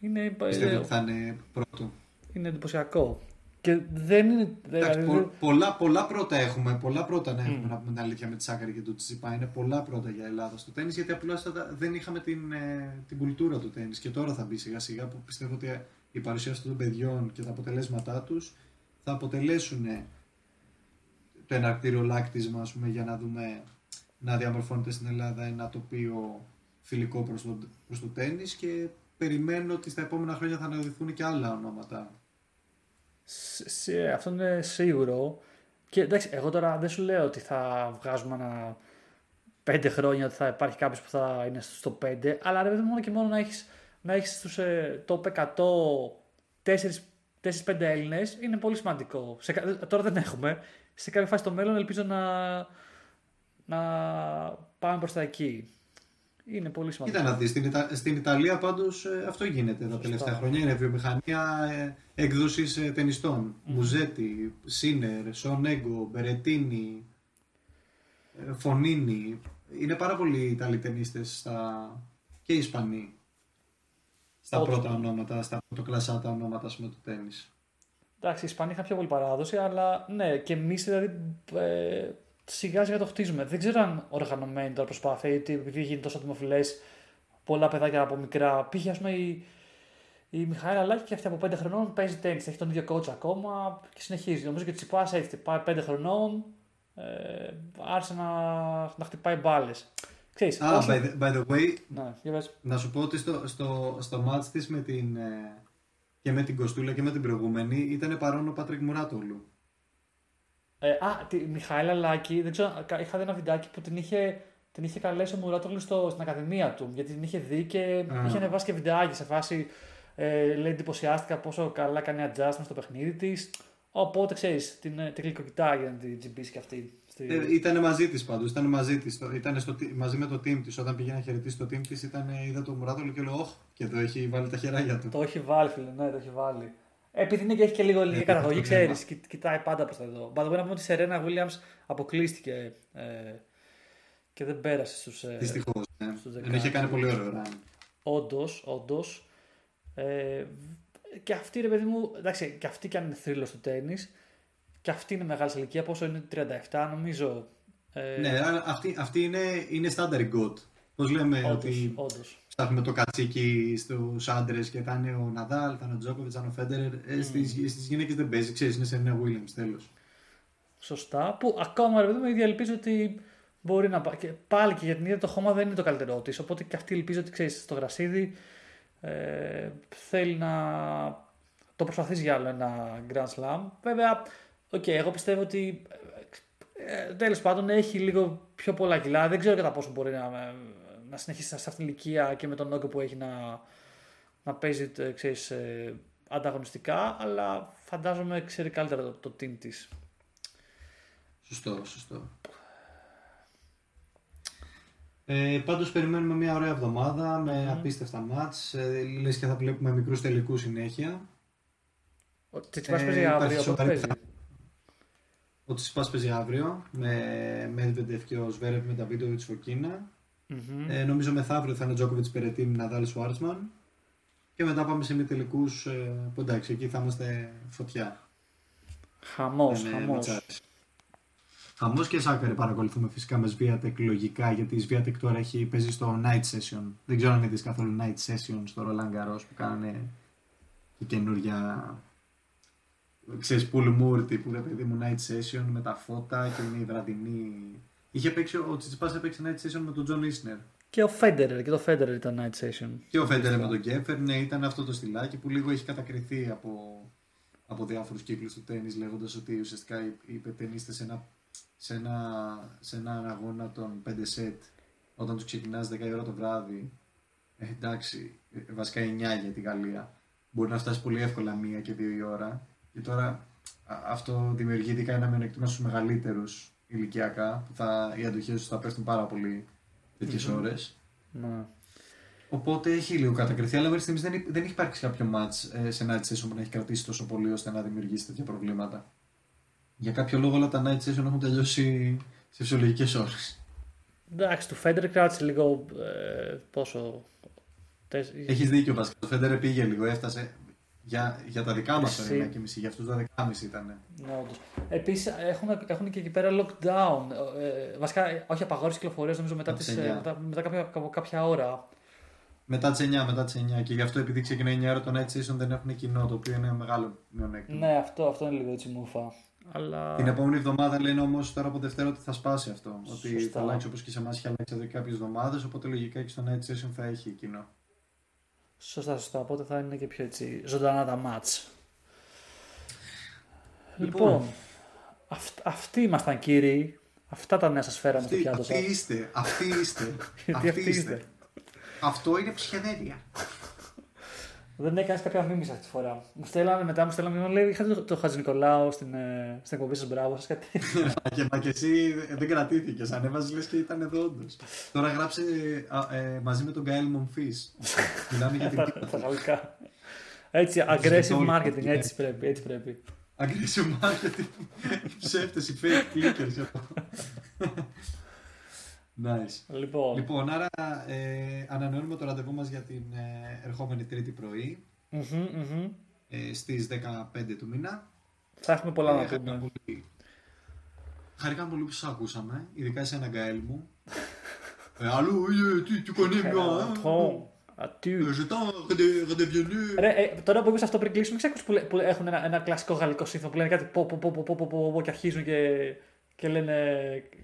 [SPEAKER 2] Είναι,
[SPEAKER 1] πιστεύω ότι θα είναι πρώτο.
[SPEAKER 2] Είναι εντυπωσιακό. Και δεν είναι.
[SPEAKER 1] Εντάξει, δηλαδή... πολλά, πολλά πρώτα έχουμε. Πολλά πρώτα να έχουμε mm. να πούμε την αλήθεια με τη Σάκαρη και το Τσιπά. Είναι πολλά πρώτα για Ελλάδα στο τέννη γιατί απλώς δεν είχαμε την, ε, την κουλτούρα του τέννη. Και τώρα θα μπει σιγά σιγά που πιστεύω ότι η παρουσία αυτών των παιδιών και τα αποτελέσματά τους θα αποτελέσουν το εναρκτήριο λάκτισμα πούμε, για να δούμε να διαμορφώνεται στην Ελλάδα ένα τοπίο φιλικό προς το, προς το τέννις και περιμένω ότι στα επόμενα χρόνια θα αναδειχθούν και άλλα ονόματα
[SPEAKER 2] αυτό είναι σίγουρο. Και εντάξει, εγώ τώρα δεν σου λέω ότι θα βγάζουμε ένα πέντε χρόνια ότι θα υπάρχει κάποιος που θα είναι στο 5, αλλά ρε μόνο και μόνο να έχεις να έχεις στους ε, top 100 4 4-5 Έλληνες είναι πολύ σημαντικό. Σε, τώρα δεν έχουμε. Σε κάποια φάση στο μέλλον ελπίζω να, να πάμε προς τα εκεί. Είναι πολύ σημαντικό.
[SPEAKER 1] Κοίτα να δεις, στην, Ιτα... στην Ιταλία πάντως ε, αυτό γίνεται τα τελευταία χρόνια. Είναι βιομηχανία ε, έκδοσης ε, ταινιστών. Mm. Μουζέτη, Σίνερ, Σονέγκο, Μπερετίνη, ε, Φωνίνη. Είναι πάρα πολλοί Ιταλοί ταινίστες στα... και Ισπανοί. Στα πρώτα ονόματα, στα πρωτοκλασσάτα ονόματα πούμε, του τέννις.
[SPEAKER 2] Εντάξει, οι Ισπανοί είχαν πιο πολύ παράδοση, αλλά ναι, και εμείς δηλαδή ε, σιγά σιγά το χτίζουμε. Δεν ξέρω αν οργανωμένη τώρα προσπάθεια, γιατί επειδή γίνει τόσο δημοφιλέ, πολλά παιδάκια από μικρά. Πήγε, ας πούμε, η, η Μιχαήλ Λάκη και αυτή από 5 χρονών παίζει τέννη. Έχει τον ίδιο coach ακόμα και συνεχίζει. Νομίζω και Τσιπάς έτσι. Πάει 5 χρονών, ε, άρχισε να, να χτυπάει μπάλες.
[SPEAKER 1] Ξέρεις, ah, όσο... by, the, by the way,
[SPEAKER 2] ναι,
[SPEAKER 1] να σου πω ότι στο, στο, στο match της με την, ε, και με την Κοστούλα και με την προηγούμενη ήταν παρόν ο Πάτρικ Μουράτολου.
[SPEAKER 2] Ε, α, τη Μιχαήλα Λάκη, δεν ξέρω, είχα δει ένα βιντεάκι που την είχε, την είχε καλέσει ο Μουράτολου στο, στην Ακαδημία του, γιατί την είχε δει και ah. είχε ανεβάσει και βιντεάκι σε φάση, ε, λέει εντυπωσιάστηκα πόσο καλά κάνει adjustment στο παιχνίδι της. Οπότε ξέρεις, την, την γλυκοκοιτάει για να την τζιμπήσει και αυτή.
[SPEAKER 1] Ε, ήταν μαζί της πάντως. Ήταν μαζί, της, ήταν στο, μαζί με το team της. Όταν πήγε να χαιρετήσει το team της, είδα το Μουράτολο και λέω: Ωχ, και εδώ έχει βάλει τα χεράκια του.
[SPEAKER 2] Το έχει βάλει, φίλε, ναι, το έχει βάλει. Επειδή είναι και έχει και λίγο ελληνική [laughs] καταγωγή, ξέρεις, κοιτάει πάντα προς τα εδώ. Πάντω, να πούμε ότι η Σερένα Βίλιαμ αποκλείστηκε ε, και δεν πέρασε στους. Ε,
[SPEAKER 1] Δυστυχώς. Ναι. Δεν είχε κάνει πολύ ωραίο
[SPEAKER 2] Όντως, όντως. Ε, και αυτή, ρε παιδί μου, εντάξει, και αυτή κι αν είναι θρύλος του τέννη, και αυτή είναι μεγάλης ηλικίας, πόσο είναι 37 νομίζω.
[SPEAKER 1] Ε... Ναι, αυτή, αυτή είναι, είναι standard god. Πώς λέμε
[SPEAKER 2] όντως,
[SPEAKER 1] ότι
[SPEAKER 2] όντως.
[SPEAKER 1] Ψάχνουμε το κατσίκι στους άντρες και θα είναι ο Ναδάλ, θα είναι ο Τζόκοβιτς, θα είναι ο Φέντερ. Mm. Στις γυναίκες δεν παίζει, ξέρεις, είναι σε ένα Williams τέλος.
[SPEAKER 2] Σωστά. Που ακόμα ρε παιδί μου, η ελπίζω ότι μπορεί να πάει. Και πάλι και για την ίδια το χώμα δεν είναι το καλύτερό της. Οπότε και αυτή ελπίζω ότι ξέρεις στο γρασίδι ε, θέλει να το προσπαθήσει για άλλο ένα Grand Slam. Βέβαια, OK, okay, εγώ πιστεύω ότι ε, τέλος πάντων έχει λίγο πιο πολλά κιλά. Δεν ξέρω κατά πόσο μπορεί να, να συνεχίσει σε αυτήν την ηλικία και με τον όγκο που έχει να, να παίζει ε, ξέρεις, ε, ανταγωνιστικά, αλλά φαντάζομαι ξέρει καλύτερα το, το team της.
[SPEAKER 1] Σωστό, σωστό. Ε, πάντως περιμένουμε μια ωραία εβδομάδα με mm. απίστευτα μάτς. Ε, λες και θα βλέπουμε μικρούς τελικούς συνέχεια.
[SPEAKER 2] Ο Τσιτσιπάς παίζει αύριο, παίζει.
[SPEAKER 1] Ο Τσιπάς παίζει αύριο με Medvedev και ο Σβέρευ με τα βίντεο της Φωκίνα. Mm-hmm. Ε, νομίζω μεθαύριο θα είναι Τζόκοβιτς Περετίνη, Ναδάλ Σουάρτσμαν. Και μετά πάμε σε μη τελικούς ε, που εντάξει, εκεί θα είμαστε φωτιά.
[SPEAKER 2] Χαμός, ε, χαμός.
[SPEAKER 1] Χαμός και Σάκαρη παρακολουθούμε φυσικά με Sviatek λογικά γιατί η Sviatek τώρα έχει, παίζει στο Night Session. Δεν ξέρω αν είδες καθόλου Night Session στο Roland Garros που κάνανε και καινούργια ξέρεις, Pool Moore τύπου, ρε παιδί μου, Night Session με τα φώτα και είναι η βραδινή. Είχε παίξει, ο Τσιτσιπάς έπαιξε Night Session με τον John Isner.
[SPEAKER 2] Και ο Federer, και το Federer ήταν Night Session.
[SPEAKER 1] Και ο Federer με τον Γκέφερ, ναι, ήταν αυτό το στυλάκι που λίγο έχει κατακριθεί από, από διάφορους κύκλους του τέννις λέγοντας ότι ουσιαστικά είπε ταινίστες σε ένα, σε ένα, σε ένα αγώνα των 5 σετ όταν τους ξεκινάς 10 ώρα το βράδυ ε, εντάξει, ε, βασικά 9 για τη Γαλλία μπορεί να φτάσει πολύ εύκολα μία και δύο η ώρα και τώρα αυτό δημιουργεί ειδικά ένα μειονέκτημα στους μεγαλύτερους ηλικιακά, που θα, οι αντοχές τους θα πέφτουν πάρα πολύ τέτοιες mm-hmm. ώρες.
[SPEAKER 2] Ναι.
[SPEAKER 1] Οπότε έχει λίγο κατακριθεί, αλλά μέχρι στιγμής δεν, δεν έχει υπάρξει κάποιο match ε, σε night session που να έχει κρατήσει τόσο πολύ ώστε να δημιουργήσει τέτοια προβλήματα. Για κάποιο λόγο όλα τα night session έχουν τελειώσει σε φυσιολογικές ώρες.
[SPEAKER 2] Εντάξει, του Φέντερ κράτησε λίγο. Ε, πόσο.
[SPEAKER 1] Έχεις δίκιο, Βασίλη. Το Φέντερ πήγε λίγο, έφτασε. Για, για τα δικά μας ήταν 9,5, για αυτούς 12,5 ήταν.
[SPEAKER 2] Ναι, όντως. Επίσης έχουν, έχουν και εκεί πέρα lockdown. Ε, βασικά, όχι απαγόρευση κυκλοφορίας, νομίζω μετά, τις, ε, μετά, μετά κάποια, κάποια ώρα.
[SPEAKER 1] Μετά τις 9, μετά τις 9. Και γι' αυτό επειδή ξεκινάει 9 ώρα το night session δεν έχουν κοινό, το οποίο είναι μεγάλο μειονέκτημα.
[SPEAKER 2] Ναι, αυτό, αυτό είναι λίγο έτσι μούφα. Αλλά...
[SPEAKER 1] Την επόμενη εβδομάδα λένε όμως τώρα από Δευτέρα ότι θα σπάσει αυτό. Σωστά. Ότι θα αλλάξει όπως και σε εμάς είχε αλλάξει εδώ κάποιες εβδομάδες. Οπότε λογικά και στο night session θα έχει κοινό.
[SPEAKER 2] Σωστά, σωστά. Οπότε θα είναι και πιο έτσι ζωντανά τα μάτς. Λοιπόν, λοιπόν αυ- αυτοί ήμασταν κύριοι. Αυτά τα νέα σας φέραμε
[SPEAKER 1] στο πιάτο σας. Αυτοί είστε, αυτοί είστε. [laughs] αυτοί είστε. Αυτό είναι ψυχεδέρια.
[SPEAKER 2] Δεν έκανε κάποια μίμηση αυτή τη φορά. Μου στέλνανε μετά, μου στέλνανε μήνυμα, λέει, είχατε το, το Χατζη Νικολάου στην, ε, στην εκπομπή σας, μπράβο σας, κάτι. [laughs]
[SPEAKER 1] και, μα και εσύ δεν κρατήθηκες. Ανέβαζες λες και ήταν εδώ όντως. Τώρα γράψε α, ε, μαζί με τον Γκάιλ Μομφή. [laughs] Μιλάμε για την
[SPEAKER 2] Τα- Τα γαλλικά. Έτσι, aggressive marketing, έτσι πρέπει. Έτσι πρέπει.
[SPEAKER 1] aggressive marketing. [laughs] Ψεύτες, οι fake clickers. Nice.
[SPEAKER 2] Λοιπόν,
[SPEAKER 1] λοιπόν άρα ε, ανανεώνουμε το ραντεβού μας για την ε, ερχόμενη τρίτη πρωί mm-hmm, mm-hmm. 15 του μήνα.
[SPEAKER 2] Θα έχουμε πολλά
[SPEAKER 1] ε,
[SPEAKER 2] να πούμε.
[SPEAKER 1] Πολύ... Χαρήκαμε πολύ που σας ακούσαμε, ειδικά σε ένα γκαέλ μου. [laughs] Ε, ε, τι κονίβιο,
[SPEAKER 2] tu connais Τώρα που είπες αυτό πριν κλείσουμε, ξέρεις που, έχουν ένα, κλασικό γαλλικό σύνθημα που λένε κάτι αρχίζουν και, λένε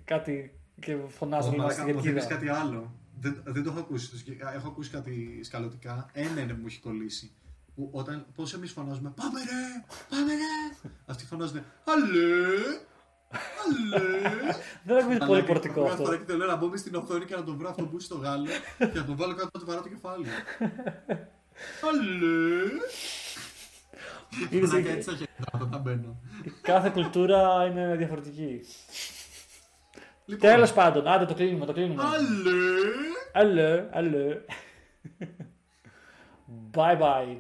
[SPEAKER 2] κάτι και φωνάζουν
[SPEAKER 1] Ω,
[SPEAKER 2] όλα
[SPEAKER 1] μαλάκα,
[SPEAKER 2] στην
[SPEAKER 1] μου θυμίζεις
[SPEAKER 2] κερκίδα.
[SPEAKER 1] κάτι άλλο. Δεν, δεν το έχω ακούσει. Το σκε- Έχω ακούσει κάτι σκαλωτικά. Ένα είναι που μου έχει κολλήσει. Που όταν, πώς εμείς φωνάζουμε Πάμε ρε, πάμε ρε. Αυτοί φωνάζουν Αλλέ, αλλέ. [laughs]
[SPEAKER 2] Δεν ακούγεται πολύ
[SPEAKER 1] Μαλάκα,
[SPEAKER 2] πορτικό
[SPEAKER 1] μια
[SPEAKER 2] αυτό.
[SPEAKER 1] φορά και θέλω να μπω μες στην οθόνη και να τον βρω αυτό που στο γάλο και να τον βάλω κάτω να του βαρώ το κεφάλι. [laughs] Αλλέ.
[SPEAKER 2] Είδες,
[SPEAKER 1] Μαλάκα,
[SPEAKER 2] ε,
[SPEAKER 1] έτσι θα χαιρετάω όταν μπαίνω.
[SPEAKER 2] Κάθε κουλτούρα είναι διαφορετική.
[SPEAKER 1] Λοιπόν,
[SPEAKER 2] Τέλος πάντων, άντε το κλείνουμε, το κλείνουμε.
[SPEAKER 1] Αλλέ.
[SPEAKER 2] Αλλέ, αλλέ. [laughs] Bye bye.